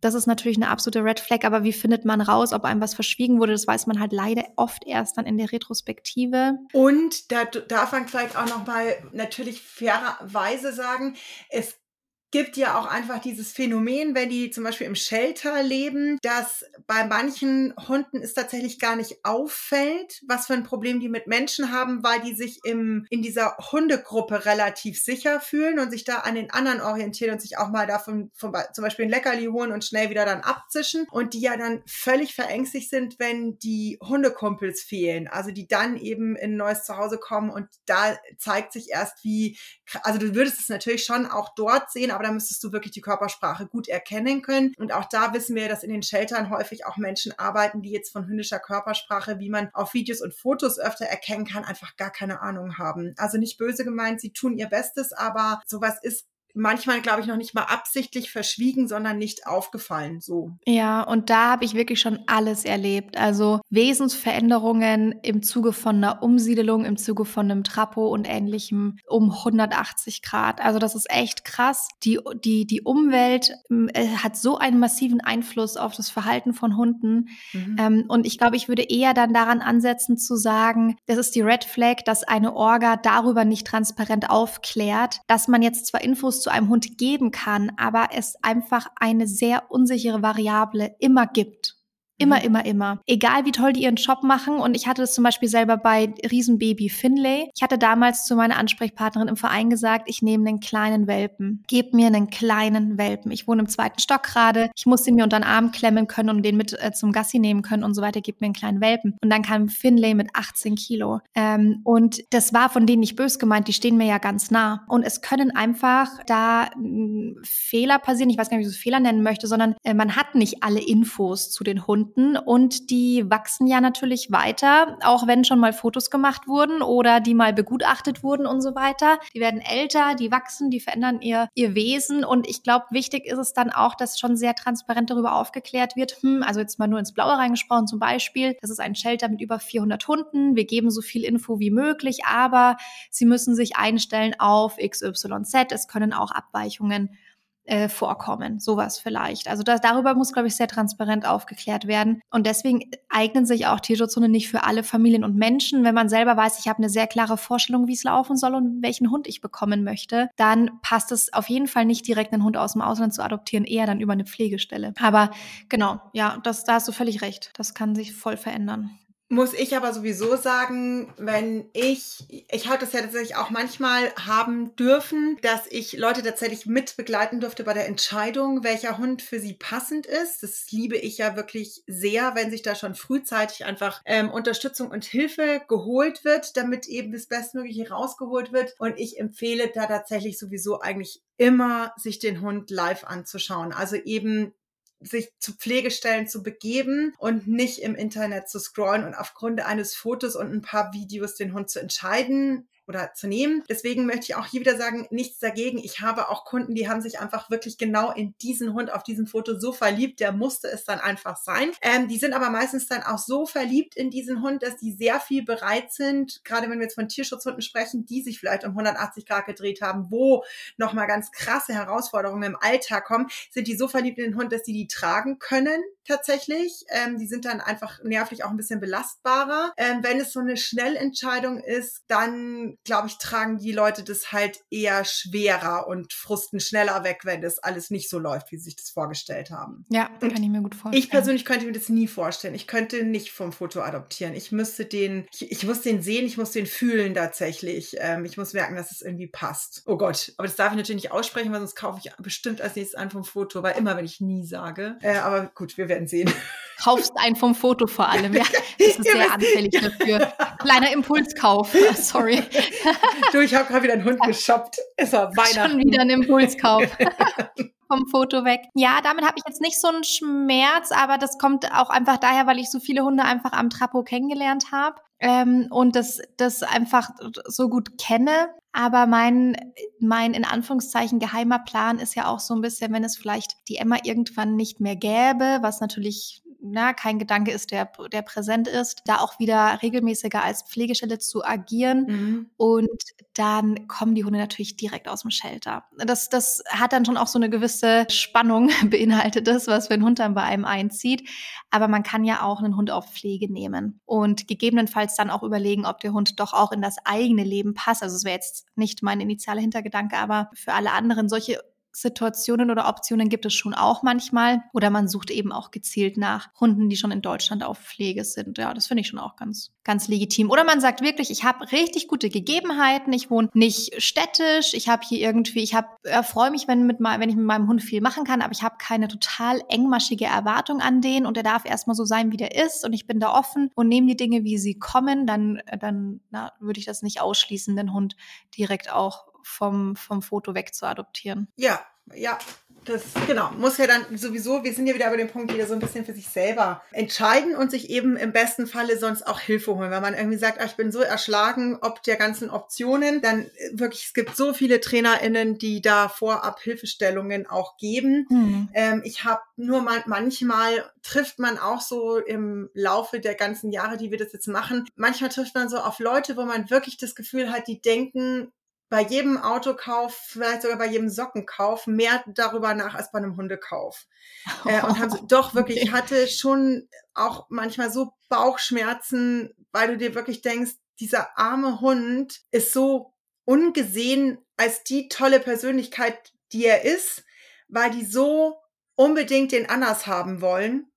Das ist natürlich eine absolute Red Flag, aber wie findet man raus, ob einem was verschwiegen wurde? Das weiß man halt leider oft erst dann in der Retrospektive.
Und da darf man vielleicht auch noch mal natürlich fairerweise sagen, es gibt ja auch einfach dieses Phänomen, wenn die zum Beispiel im Shelter leben, dass bei manchen Hunden es tatsächlich gar nicht auffällt, was für ein Problem die mit Menschen haben, weil die sich im, in dieser Hundegruppe relativ sicher fühlen und sich da an den anderen orientieren und sich auch mal davon von, zum Beispiel ein Leckerli holen und schnell wieder dann abzischen und die ja dann völlig verängstigt sind, wenn die Hundekumpels fehlen. Also die dann eben in ein neues Zuhause kommen und da zeigt sich erst, wie, also du würdest es natürlich schon auch dort sehen, aber da müsstest du wirklich die Körpersprache gut erkennen können. Und auch da wissen wir, dass in den Sheltern häufig auch Menschen arbeiten, die jetzt von hündischer Körpersprache, wie man auf Videos und Fotos öfter erkennen kann, einfach gar keine Ahnung haben. Also nicht böse gemeint, sie tun ihr Bestes, aber sowas ist manchmal, glaube ich, noch nicht mal absichtlich verschwiegen, sondern nicht aufgefallen. So.
Ja, und da habe ich wirklich schon alles erlebt. Also Wesensveränderungen im Zuge von einer Umsiedelung, im Zuge von einem Trapo und ähnlichem um 180 Grad. Also das ist echt krass. Die, die, die Umwelt äh, hat so einen massiven Einfluss auf das Verhalten von Hunden. Mhm. Ähm, und ich glaube, ich würde eher dann daran ansetzen zu sagen, das ist die Red Flag, dass eine Orga darüber nicht transparent aufklärt, dass man jetzt zwar Infos zu einem Hund geben kann, aber es einfach eine sehr unsichere Variable immer gibt. Immer, mhm. immer, immer. Egal wie toll die ihren Job machen. Und ich hatte das zum Beispiel selber bei Riesenbaby Finlay. Ich hatte damals zu meiner Ansprechpartnerin im Verein gesagt, ich nehme einen kleinen Welpen. Gebt mir einen kleinen Welpen. Ich wohne im zweiten Stock gerade. Ich muss den mir unter den Arm klemmen können und den mit äh, zum Gassi nehmen können und so weiter. Gebt mir einen kleinen Welpen. Und dann kam Finlay mit 18 Kilo. Ähm, und das war von denen nicht bös gemeint. Die stehen mir ja ganz nah. Und es können einfach da äh, Fehler passieren. Ich weiß gar nicht, wie ich es Fehler nennen möchte, sondern äh, man hat nicht alle Infos zu den Hunden und die wachsen ja natürlich weiter, auch wenn schon mal Fotos gemacht wurden oder die mal begutachtet wurden und so weiter. Die werden älter, die wachsen, die verändern ihr, ihr Wesen und ich glaube, wichtig ist es dann auch, dass schon sehr transparent darüber aufgeklärt wird, hm, also jetzt mal nur ins Blaue reingesprochen zum Beispiel, das ist ein Shelter mit über 400 Hunden, wir geben so viel Info wie möglich, aber sie müssen sich einstellen auf XYZ, es können auch Abweichungen äh, vorkommen. Sowas vielleicht. Also das, darüber muss, glaube ich, sehr transparent aufgeklärt werden. Und deswegen eignen sich auch Tierschutzhunde nicht für alle Familien und Menschen. Wenn man selber weiß, ich habe eine sehr klare Vorstellung, wie es laufen soll und welchen Hund ich bekommen möchte, dann passt es auf jeden Fall nicht direkt einen Hund aus dem Ausland zu adoptieren, eher dann über eine Pflegestelle. Aber genau, ja, das, da hast du völlig recht. Das kann sich voll verändern.
Muss ich aber sowieso sagen, wenn ich, ich habe das ja tatsächlich auch manchmal haben dürfen, dass ich Leute tatsächlich mit begleiten durfte bei der Entscheidung, welcher Hund für sie passend ist. Das liebe ich ja wirklich sehr, wenn sich da schon frühzeitig einfach ähm, Unterstützung und Hilfe geholt wird, damit eben das Bestmögliche rausgeholt wird. Und ich empfehle da tatsächlich sowieso eigentlich immer, sich den Hund live anzuschauen. Also eben sich zu Pflegestellen zu begeben und nicht im Internet zu scrollen und aufgrund eines Fotos und ein paar Videos den Hund zu entscheiden, oder zu nehmen. Deswegen möchte ich auch hier wieder sagen, nichts dagegen. Ich habe auch Kunden, die haben sich einfach wirklich genau in diesen Hund auf diesem Foto so verliebt, der musste es dann einfach sein. Ähm, die sind aber meistens dann auch so verliebt in diesen Hund, dass die sehr viel bereit sind, gerade wenn wir jetzt von Tierschutzhunden sprechen, die sich vielleicht um 180 Grad gedreht haben, wo nochmal ganz krasse Herausforderungen im Alltag kommen, sind die so verliebt in den Hund, dass die die tragen können tatsächlich. Ähm, die sind dann einfach nervlich auch ein bisschen belastbarer. Ähm, wenn es so eine Schnellentscheidung ist, dann glaube ich, tragen die Leute das halt eher schwerer und frusten schneller weg, wenn das alles nicht so läuft, wie sie sich das vorgestellt haben.
Ja, und kann ich mir gut vorstellen.
Ich persönlich könnte mir das nie vorstellen. Ich könnte nicht vom Foto adoptieren. Ich müsste den, ich, ich muss den sehen, ich muss den fühlen tatsächlich. Ähm, ich muss merken, dass es irgendwie passt. Oh Gott, aber das darf ich natürlich nicht aussprechen, weil sonst kaufe ich bestimmt als nächstes einen vom Foto, weil immer, wenn ich nie sage. Äh, aber gut, wir werden sehen.
Kaufst einen vom Foto vor allem, ja. Das ist sehr anfällig dafür. Kleiner Impulskauf. Sorry.
Du, ich habe gerade wieder einen Hund geshoppt. Es war Weihnachten.
Schon wieder ein Impulskauf. vom Foto weg. Ja, damit habe ich jetzt nicht so einen Schmerz, aber das kommt auch einfach daher, weil ich so viele Hunde einfach am Trapo kennengelernt habe ähm, und das, das einfach so gut kenne. Aber mein, mein in Anführungszeichen geheimer Plan ist ja auch so ein bisschen, wenn es vielleicht die Emma irgendwann nicht mehr gäbe, was natürlich na, kein Gedanke ist, der, der präsent ist, da auch wieder regelmäßiger als Pflegestelle zu agieren. Mhm. Und dann kommen die Hunde natürlich direkt aus dem Shelter. Das, das hat dann schon auch so eine gewisse Spannung, beinhaltet das, was für ein Hund dann bei einem einzieht. Aber man kann ja auch einen Hund auf Pflege nehmen und gegebenenfalls dann auch überlegen, ob der Hund doch auch in das eigene Leben passt. Also es wäre jetzt nicht mein initialer Hintergedanke, aber für alle anderen solche Situationen oder Optionen gibt es schon auch manchmal. Oder man sucht eben auch gezielt nach Hunden, die schon in Deutschland auf Pflege sind. Ja, das finde ich schon auch ganz, ganz legitim. Oder man sagt wirklich, ich habe richtig gute Gegebenheiten, ich wohne nicht städtisch, ich habe hier irgendwie, ich habe, freue mich, wenn, mit, wenn ich mit meinem Hund viel machen kann, aber ich habe keine total engmaschige Erwartung an den und er darf erstmal so sein, wie der ist und ich bin da offen und nehme die Dinge, wie sie kommen, dann, dann na, würde ich das nicht ausschließen, den Hund direkt auch vom, vom Foto weg zu adoptieren.
Ja, ja, das, genau, muss ja dann sowieso, wir sind ja wieder über den Punkt, wieder so ein bisschen für sich selber entscheiden und sich eben im besten Falle sonst auch Hilfe holen. Wenn man irgendwie sagt, ach, ich bin so erschlagen ob der ganzen Optionen, dann äh, wirklich, es gibt so viele TrainerInnen, die da vorab Hilfestellungen auch geben. Mhm. Ähm, ich habe nur mal, manchmal trifft man auch so im Laufe der ganzen Jahre, die wir das jetzt machen, manchmal trifft man so auf Leute, wo man wirklich das Gefühl hat, die denken, bei jedem Autokauf, vielleicht sogar bei jedem Sockenkauf, mehr darüber nach als bei einem Hundekauf. Oh, äh, und haben doch wirklich, ich hatte schon auch manchmal so Bauchschmerzen, weil du dir wirklich denkst, dieser arme Hund ist so ungesehen als die tolle Persönlichkeit, die er ist, weil die so unbedingt den anders haben wollen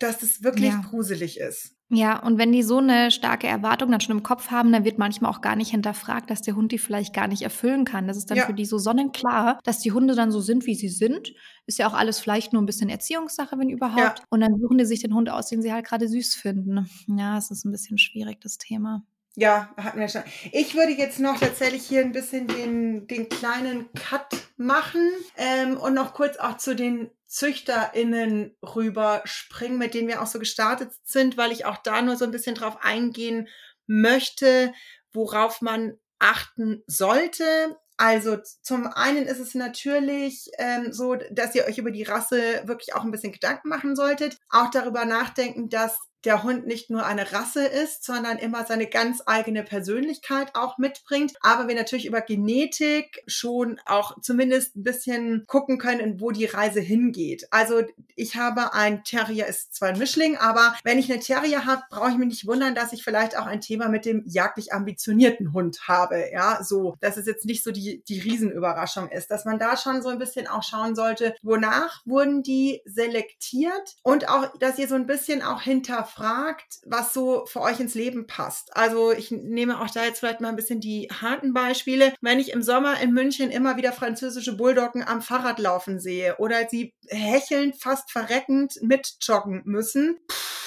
dass es wirklich ja. gruselig ist.
Ja, und wenn die so eine starke Erwartung dann schon im Kopf haben, dann wird manchmal auch gar nicht hinterfragt, dass der Hund die vielleicht gar nicht erfüllen kann. Das ist dann ja. für die so sonnenklar, dass die Hunde dann so sind, wie sie sind. Ist ja auch alles vielleicht nur ein bisschen Erziehungssache, wenn überhaupt. Ja. Und dann suchen die sich den Hund aus, den sie halt gerade süß finden. Ja, es ist ein bisschen schwierig, das Thema.
Ja, hatten wir schon. Ich würde jetzt noch tatsächlich hier ein bisschen den, den kleinen Cut machen ähm, und noch kurz auch zu den ZüchterInnen rüber springen, mit denen wir auch so gestartet sind, weil ich auch da nur so ein bisschen drauf eingehen möchte, worauf man achten sollte. Also zum einen ist es natürlich ähm, so, dass ihr euch über die Rasse wirklich auch ein bisschen Gedanken machen solltet. Auch darüber nachdenken, dass der Hund nicht nur eine Rasse ist, sondern immer seine ganz eigene Persönlichkeit auch mitbringt. Aber wir natürlich über Genetik schon auch zumindest ein bisschen gucken können, wo die Reise hingeht. Also ich habe ein Terrier, ist zwar ein Mischling, aber wenn ich eine Terrier habe, brauche ich mich nicht wundern, dass ich vielleicht auch ein Thema mit dem jagdlich ambitionierten Hund habe. Ja, so, dass es jetzt nicht so die, die Riesenüberraschung ist, dass man da schon so ein bisschen auch schauen sollte, wonach wurden die selektiert und auch, dass ihr so ein bisschen auch hinter hinterfragt, was so für euch ins Leben passt. Also ich nehme auch da jetzt vielleicht mal ein bisschen die harten Beispiele. Wenn ich im Sommer in München immer wieder französische Bulldoggen am Fahrrad laufen sehe oder sie hechelnd, fast verreckend mitjoggen müssen, pff,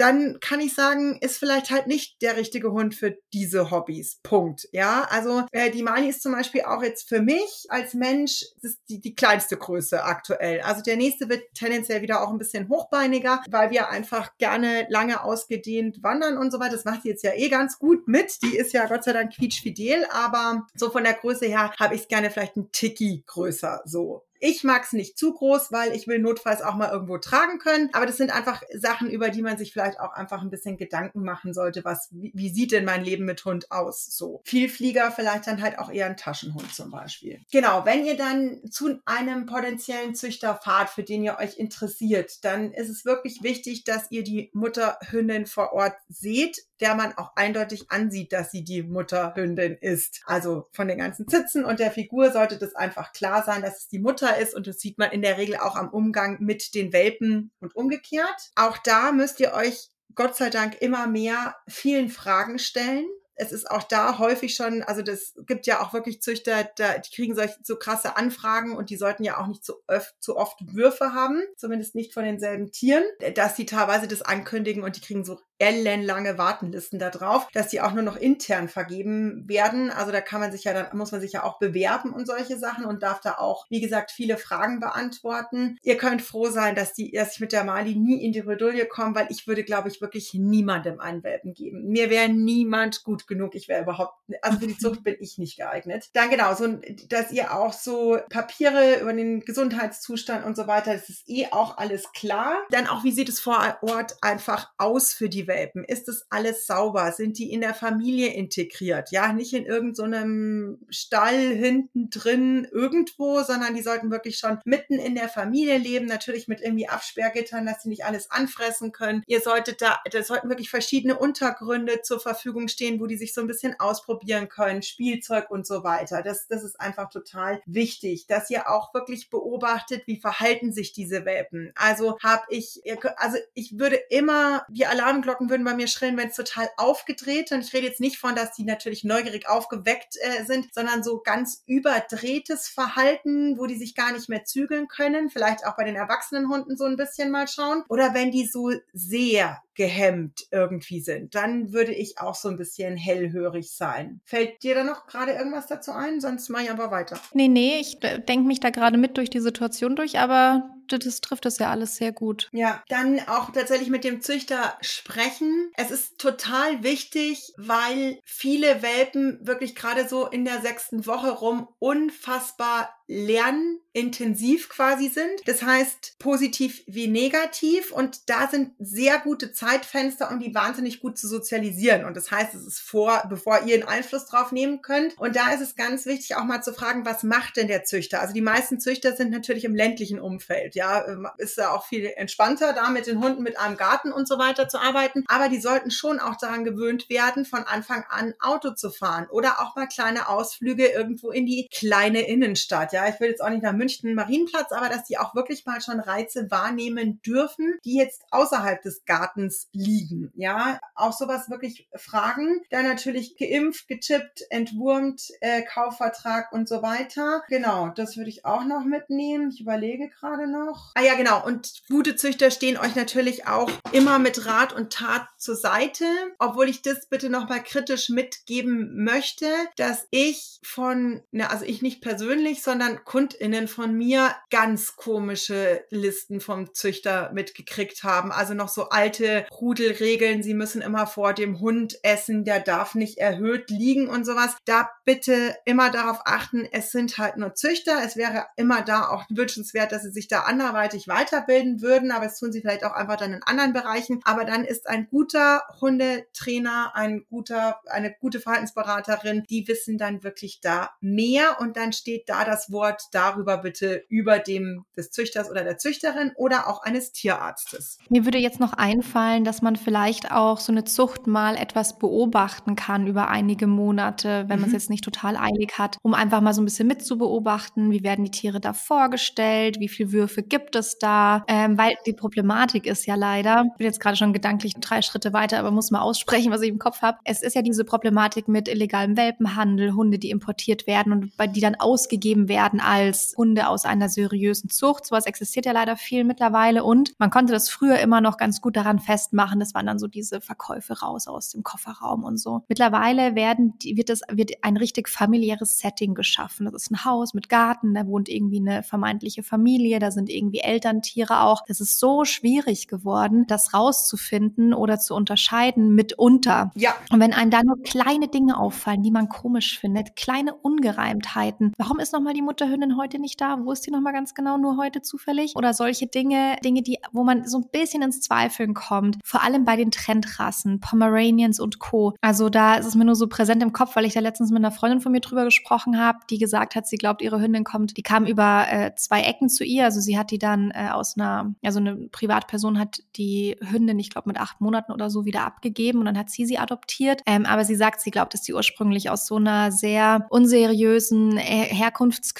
dann kann ich sagen, ist vielleicht halt nicht der richtige Hund für diese Hobbys. Punkt. Ja, also äh, die Mali ist zum Beispiel auch jetzt für mich als Mensch das ist die, die kleinste Größe aktuell. Also der nächste wird tendenziell wieder auch ein bisschen hochbeiniger, weil wir einfach gerne lange ausgedehnt wandern und so weiter. Das macht die jetzt ja eh ganz gut mit. Die ist ja Gott sei Dank quietschfidel, aber so von der Größe her habe ich es gerne vielleicht ein Tiki größer so. Ich mag es nicht zu groß, weil ich will notfalls auch mal irgendwo tragen können. Aber das sind einfach Sachen, über die man sich vielleicht auch einfach ein bisschen Gedanken machen sollte. Was, wie, wie sieht denn mein Leben mit Hund aus? So. Vielflieger vielleicht dann halt auch eher ein Taschenhund zum Beispiel. Genau. Wenn ihr dann zu einem potenziellen Züchter fahrt, für den ihr euch interessiert, dann ist es wirklich wichtig, dass ihr die Mutterhündin vor Ort seht, der man auch eindeutig ansieht, dass sie die Mutterhündin ist. Also von den ganzen Zitzen und der Figur sollte das einfach klar sein, dass es die Mutter ist und das sieht man in der Regel auch am Umgang mit den Welpen und umgekehrt. Auch da müsst ihr euch Gott sei Dank immer mehr vielen Fragen stellen es ist auch da häufig schon, also das gibt ja auch wirklich Züchter, die kriegen solche so krasse Anfragen und die sollten ja auch nicht zu, öf, zu oft Würfe haben, zumindest nicht von denselben Tieren, dass sie teilweise das ankündigen und die kriegen so ellenlange Wartenlisten da drauf, dass die auch nur noch intern vergeben werden. Also da kann man sich ja dann, muss man sich ja auch bewerben und solche Sachen und darf da auch, wie gesagt, viele Fragen beantworten. Ihr könnt froh sein, dass die, dass ich mit der Mali nie in die Bredouille komme, weil ich würde, glaube ich, wirklich niemandem einen Welpen geben. Mir wäre niemand gut genug. Ich wäre überhaupt, also für die Zucht bin ich nicht geeignet. Dann genau, so, dass ihr auch so Papiere über den Gesundheitszustand und so weiter, das ist eh auch alles klar. Dann auch, wie sieht es vor Ort einfach aus für die Welpen? Ist das alles sauber? Sind die in der Familie integriert? Ja, nicht in irgendeinem so Stall hinten drin irgendwo, sondern die sollten wirklich schon mitten in der Familie leben, natürlich mit irgendwie Absperrgittern, dass sie nicht alles anfressen können. Ihr solltet da, da sollten wirklich verschiedene Untergründe zur Verfügung stehen, wo die sich so ein bisschen ausprobieren können, Spielzeug und so weiter. Das, das ist einfach total wichtig, dass ihr auch wirklich beobachtet, wie verhalten sich diese Welpen. Also habe ich, also ich würde immer, die Alarmglocken würden bei mir schrillen, wenn es total aufgedreht und ich rede jetzt nicht von, dass die natürlich neugierig aufgeweckt äh, sind, sondern so ganz überdrehtes Verhalten, wo die sich gar nicht mehr zügeln können. Vielleicht auch bei den erwachsenen Hunden so ein bisschen mal schauen. Oder wenn die so sehr gehemmt irgendwie sind, dann würde ich auch so ein bisschen hellhörig sein. Fällt dir da noch gerade irgendwas dazu ein? Sonst mache ich aber weiter.
Nee, nee, ich denke mich da gerade mit durch die Situation durch, aber das trifft es ja alles sehr gut.
Ja, dann auch tatsächlich mit dem Züchter sprechen. Es ist total wichtig, weil viele Welpen wirklich gerade so in der sechsten Woche rum unfassbar lernintensiv quasi sind. Das heißt positiv wie negativ und da sind sehr gute Zeitfenster, um die wahnsinnig gut zu sozialisieren. Und das heißt, es ist vor, bevor ihr einen Einfluss drauf nehmen könnt. Und da ist es ganz wichtig auch mal zu fragen, was macht denn der Züchter? Also die meisten Züchter sind natürlich im ländlichen Umfeld Ja, ähm, ist ja auch viel entspannter, da mit den Hunden mit einem Garten und so weiter zu arbeiten. Aber die sollten schon auch daran gewöhnt werden, von Anfang an Auto zu fahren oder auch mal kleine Ausflüge irgendwo in die kleine Innenstadt. Ja, ich will jetzt auch nicht nach München Marienplatz, aber dass die auch wirklich mal schon Reize wahrnehmen dürfen, die jetzt außerhalb des Gartens liegen. Ja, auch sowas wirklich fragen. Dann natürlich geimpft, getippt, entwurmt, äh, Kaufvertrag und so weiter. Genau, das würde ich auch noch mitnehmen. Ich überlege gerade noch. Ah ja, genau. Und gute Züchter stehen euch natürlich auch immer mit Rat und Tat zur Seite, obwohl ich das bitte noch mal kritisch mitgeben möchte, dass ich von, ne, also ich nicht persönlich, sondern KundInnen von mir ganz komische Listen vom Züchter mitgekriegt haben. Also noch so alte Rudelregeln. Sie müssen immer vor dem Hund essen. Der darf nicht erhöht liegen und sowas. Da bitte immer darauf achten. Es sind halt nur Züchter. Es wäre immer da auch wünschenswert, dass sie sich da anderweitig weiterbilden würden. Aber es tun sie vielleicht auch einfach dann in anderen Bereichen. Aber dann ist ein guter Hundetrainer, ein guter, eine gute Verhaltensberaterin, die wissen dann wirklich da mehr. Und dann steht da das Wort darüber bitte über dem des Züchters oder der Züchterin oder auch eines Tierarztes.
Mir würde jetzt noch einfallen, dass man vielleicht auch so eine Zucht mal etwas beobachten kann über einige Monate, wenn mhm. man es jetzt nicht total eilig hat, um einfach mal so ein bisschen mitzubeobachten, wie werden die Tiere da vorgestellt, wie viele Würfe gibt es da, ähm, weil die Problematik ist ja leider, ich bin jetzt gerade schon gedanklich drei Schritte weiter, aber muss mal aussprechen, was ich im Kopf habe. Es ist ja diese Problematik mit illegalem Welpenhandel, Hunde, die importiert werden und bei die dann ausgegeben werden als Hunde aus einer seriösen Zucht. Sowas existiert ja leider viel mittlerweile und man konnte das früher immer noch ganz gut daran festmachen. Das waren dann so diese Verkäufe raus aus dem Kofferraum und so. Mittlerweile werden, wird das, wird ein richtig familiäres Setting geschaffen. Das ist ein Haus mit Garten, da wohnt irgendwie eine vermeintliche Familie, da sind irgendwie Elterntiere auch. Das ist so schwierig geworden, das rauszufinden oder zu unterscheiden mitunter.
Ja.
Und wenn einem da nur kleine Dinge auffallen, die man komisch findet, kleine Ungereimtheiten. Warum ist nochmal die Mutterhündin heute nicht da? Wo ist die nochmal ganz genau? Nur heute zufällig? Oder solche Dinge, Dinge, die, wo man so ein bisschen ins Zweifeln kommt. Vor allem bei den Trendrassen, Pomeranians und Co. Also da ist es mir nur so präsent im Kopf, weil ich da letztens mit einer Freundin von mir drüber gesprochen habe, die gesagt hat, sie glaubt, ihre Hündin kommt, die kam über äh, zwei Ecken zu ihr. Also sie hat die dann äh, aus einer, also eine Privatperson hat die Hündin, ich glaube, mit acht Monaten oder so wieder abgegeben und dann hat sie sie adoptiert. Ähm, aber sie sagt, sie glaubt, dass sie ursprünglich aus so einer sehr unseriösen äh,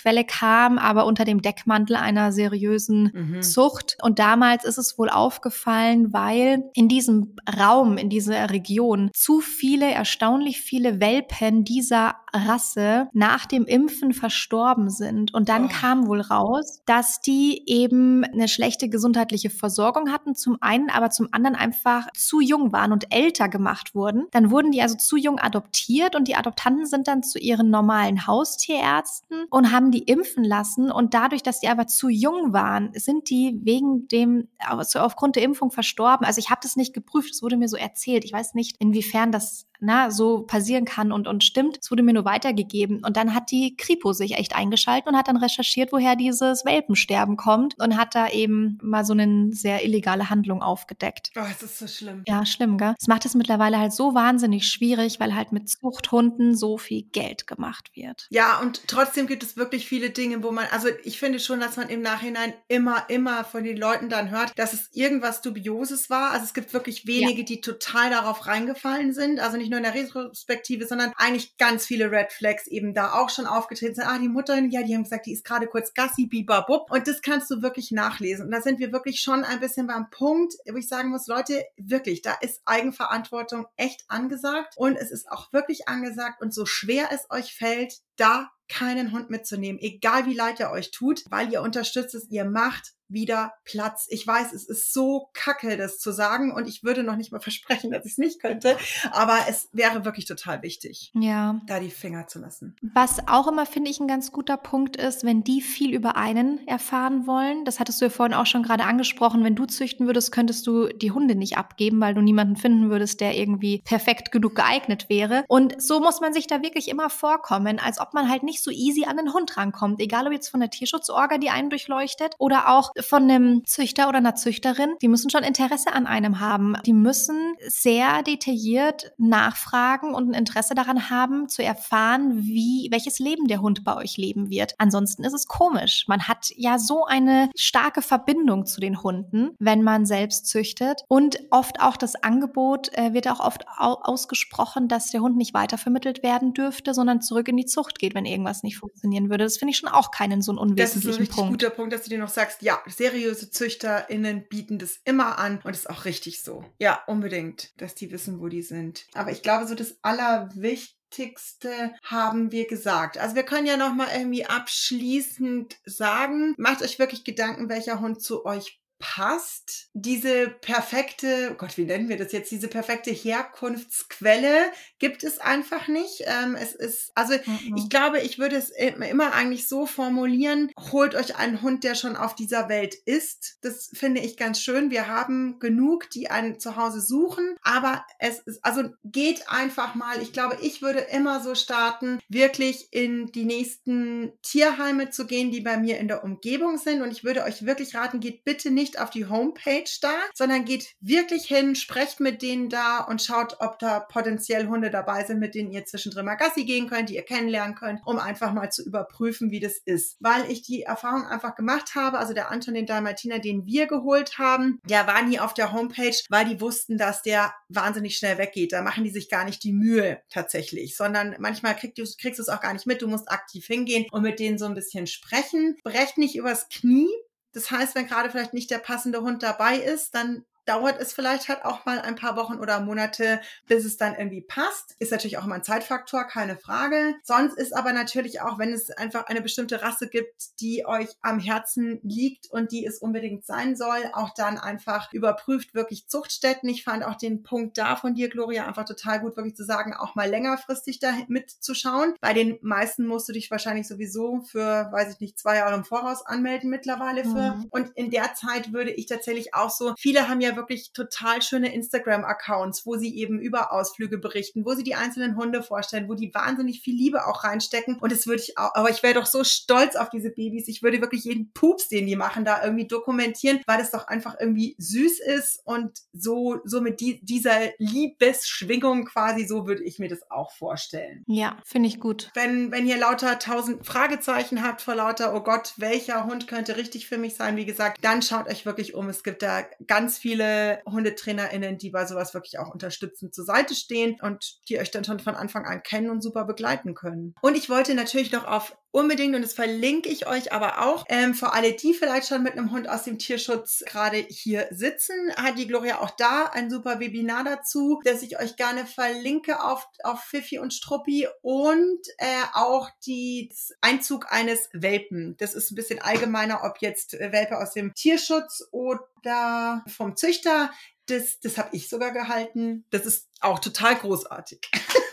Herkunftsquelle kam, aber unter dem Deckmantel einer seriösen mhm. Zucht. Und damals ist es wohl aufgefallen, weil in diesem Raum, in dieser Region zu viele, erstaunlich viele Welpen dieser Rasse nach dem Impfen verstorben sind. Und dann oh. kam wohl raus, dass die eben eine schlechte gesundheitliche Versorgung hatten, zum einen, aber zum anderen einfach zu jung waren und älter gemacht wurden. Dann wurden die also zu jung adoptiert und die Adoptanten sind dann zu ihren normalen Haustierärzten und haben die impfen lassen. Und dadurch, dass die aber zu jung waren, sind die wegen dem, also aufgrund der Impfung verstorben. Also ich habe das nicht geprüft, es wurde mir so erzählt. Ich weiß nicht, inwiefern das na, so passieren kann und, und stimmt. Es wurde mir nur weitergegeben. Und dann hat die Kripo sich echt eingeschaltet und hat dann recherchiert, woher dieses Welpensterben kommt und hat da eben mal so eine sehr illegale Handlung aufgedeckt.
Oh, es ist so schlimm.
Ja, schlimm, gell? Es macht es mittlerweile halt so wahnsinnig schwierig, weil halt mit Zuchthunden so viel Geld gemacht wird.
Ja, und trotzdem gibt es wirklich viele Dinge, wo man, also ich finde schon, dass man im Nachhinein immer, immer von den Leuten dann hört, dass es irgendwas Dubioses war. Also es gibt wirklich wenige, ja. die total darauf reingefallen sind. Also nicht nicht nur in der Retrospektive, sondern eigentlich ganz viele Red Flags eben da auch schon aufgetreten sind. Ah, die Mutter, ja, die haben gesagt, die ist gerade kurz Gassi, bibabub. Und das kannst du wirklich nachlesen. Und da sind wir wirklich schon ein bisschen beim Punkt, wo ich sagen muss, Leute, wirklich, da ist Eigenverantwortung echt angesagt. Und es ist auch wirklich angesagt. Und so schwer es euch fällt, da keinen Hund mitzunehmen, egal wie leid er euch tut, weil ihr unterstützt es, ihr macht wieder Platz. Ich weiß, es ist so kacke, das zu sagen und ich würde noch nicht mal versprechen, dass ich es nicht könnte, aber es wäre wirklich total wichtig,
ja.
da die Finger zu lassen.
Was auch immer, finde ich, ein ganz guter Punkt ist, wenn die viel über einen erfahren wollen. Das hattest du ja vorhin auch schon gerade angesprochen. Wenn du züchten würdest, könntest du die Hunde nicht abgeben, weil du niemanden finden würdest, der irgendwie perfekt genug geeignet wäre. Und so muss man sich da wirklich immer vorkommen, als ob ob man halt nicht so easy an den Hund rankommt. Egal ob jetzt von der Tierschutzorga, die einen durchleuchtet, oder auch von einem Züchter oder einer Züchterin. Die müssen schon Interesse an einem haben. Die müssen sehr detailliert nachfragen und ein Interesse daran haben, zu erfahren, wie, welches Leben der Hund bei euch leben wird. Ansonsten ist es komisch. Man hat ja so eine starke Verbindung zu den Hunden, wenn man selbst züchtet. Und oft auch das Angebot äh, wird auch oft au ausgesprochen, dass der Hund nicht weitervermittelt werden dürfte, sondern zurück in die Zucht geht, wenn irgendwas nicht funktionieren würde. Das finde ich schon auch keinen so einen unwesentlichen Punkt. Das ist ein richtig Punkt.
guter Punkt, dass du dir noch sagst, ja, seriöse ZüchterInnen bieten das immer an und ist auch richtig so. Ja, unbedingt, dass die wissen, wo die sind. Aber ich glaube, so das Allerwichtigste haben wir gesagt. Also wir können ja noch mal irgendwie abschließend sagen, macht euch wirklich Gedanken, welcher Hund zu euch passt. Diese perfekte, oh Gott, wie nennen wir das jetzt? Diese perfekte Herkunftsquelle gibt es einfach nicht. Ähm, es ist, also mhm. ich glaube, ich würde es immer eigentlich so formulieren, holt euch einen Hund, der schon auf dieser Welt ist. Das finde ich ganz schön. Wir haben genug, die ein Zuhause suchen, aber es ist, also geht einfach mal. Ich glaube, ich würde immer so starten, wirklich in die nächsten Tierheime zu gehen, die bei mir in der Umgebung sind. Und ich würde euch wirklich raten, geht bitte nicht nicht auf die Homepage da, sondern geht wirklich hin, sprecht mit denen da und schaut, ob da potenziell Hunde dabei sind, mit denen ihr zwischendrin mal Gassi gehen könnt, die ihr kennenlernen könnt, um einfach mal zu überprüfen, wie das ist. Weil ich die Erfahrung einfach gemacht habe, also der Anton, den Dalmatiner, den wir geholt haben, der war nie auf der Homepage, weil die wussten, dass der wahnsinnig schnell weggeht. Da machen die sich gar nicht die Mühe tatsächlich, sondern manchmal kriegst du, kriegst du es auch gar nicht mit. Du musst aktiv hingehen und mit denen so ein bisschen sprechen. Brecht nicht übers Knie, das heißt, wenn gerade vielleicht nicht der passende Hund dabei ist, dann dauert es vielleicht halt auch mal ein paar Wochen oder Monate, bis es dann irgendwie passt. Ist natürlich auch immer ein Zeitfaktor, keine Frage. Sonst ist aber natürlich auch, wenn es einfach eine bestimmte Rasse gibt, die euch am Herzen liegt und die es unbedingt sein soll, auch dann einfach überprüft wirklich Zuchtstätten. Ich fand auch den Punkt da von dir, Gloria, einfach total gut, wirklich zu sagen, auch mal längerfristig da mitzuschauen. Bei den meisten musst du dich wahrscheinlich sowieso für, weiß ich nicht, zwei Jahre im Voraus anmelden mittlerweile für. Mhm. Und in der Zeit würde ich tatsächlich auch so, viele haben ja wirklich total schöne Instagram-Accounts, wo sie eben über Ausflüge berichten, wo sie die einzelnen Hunde vorstellen, wo die wahnsinnig viel Liebe auch reinstecken. Und das würde ich auch, aber ich wäre doch so stolz auf diese Babys. Ich würde wirklich jeden Pups, den die machen, da irgendwie dokumentieren, weil das doch einfach irgendwie süß ist und so, so mit die, dieser Liebesschwingung quasi, so würde ich mir das auch vorstellen.
Ja, finde ich gut.
Wenn, wenn ihr lauter tausend Fragezeichen habt vor lauter, oh Gott, welcher Hund könnte richtig für mich sein, wie gesagt, dann schaut euch wirklich um. Es gibt da ganz viele HundetrainerInnen, die bei sowas wirklich auch unterstützend zur Seite stehen und die euch dann schon von Anfang an kennen und super begleiten können. Und ich wollte natürlich noch auf unbedingt, und das verlinke ich euch aber auch, ähm, für alle, die vielleicht schon mit einem Hund aus dem Tierschutz gerade hier sitzen, hat die Gloria auch da ein super Webinar dazu, das ich euch gerne verlinke auf, auf Fifi und Struppi und äh, auch die Einzug eines Welpen. Das ist ein bisschen allgemeiner, ob jetzt Welpe aus dem Tierschutz oder vom Züchter. Das, das habe ich sogar gehalten. Das ist auch total großartig.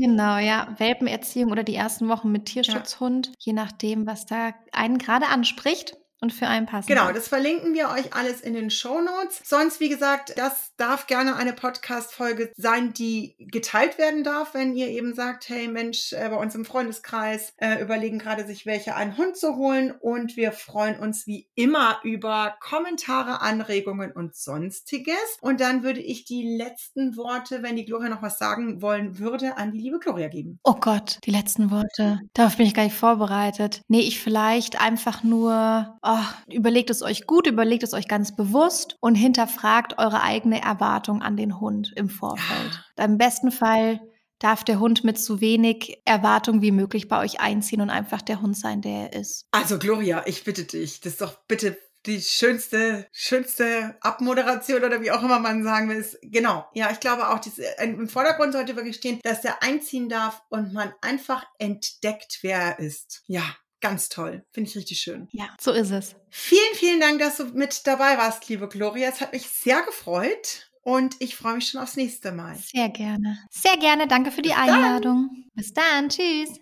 Genau, ja. Welpenerziehung oder die ersten Wochen mit Tierschutzhund, ja. je nachdem, was da einen gerade anspricht und für einen passen.
Genau, das verlinken wir euch alles in den Show Notes. Sonst, wie gesagt, das darf gerne eine Podcast-Folge sein, die geteilt werden darf, wenn ihr eben sagt, hey Mensch, äh, bei uns im Freundeskreis äh, überlegen gerade sich welche einen Hund zu holen und wir freuen uns wie immer über Kommentare, Anregungen und sonstiges. Und dann würde ich die letzten Worte, wenn die Gloria noch was sagen wollen würde, an die liebe Gloria geben.
Oh Gott, die letzten Worte. Darauf bin ich gar nicht vorbereitet. Nee, ich vielleicht einfach nur oh, überlegt es euch gut, überlegt es euch ganz bewusst und hinterfragt eure eigene Erwartung an den Hund im Vorfeld. Ja. Im besten Fall darf der Hund mit so wenig Erwartung wie möglich bei euch einziehen und einfach der Hund sein, der er ist.
Also Gloria, ich bitte dich, das ist doch bitte die schönste, schönste Abmoderation oder wie auch immer man sagen will, ist, genau. Ja, ich glaube auch, diese, im Vordergrund sollte wirklich stehen, dass er einziehen darf und man einfach entdeckt, wer er ist. Ja, Ganz toll. Finde ich richtig schön.
Ja, so ist es.
Vielen, vielen Dank, dass du mit dabei warst, liebe Gloria. Es hat mich sehr gefreut und ich freue mich schon aufs nächste Mal.
Sehr gerne. Sehr gerne. Danke für die Bis Einladung. Dann. Bis dann. Tschüss.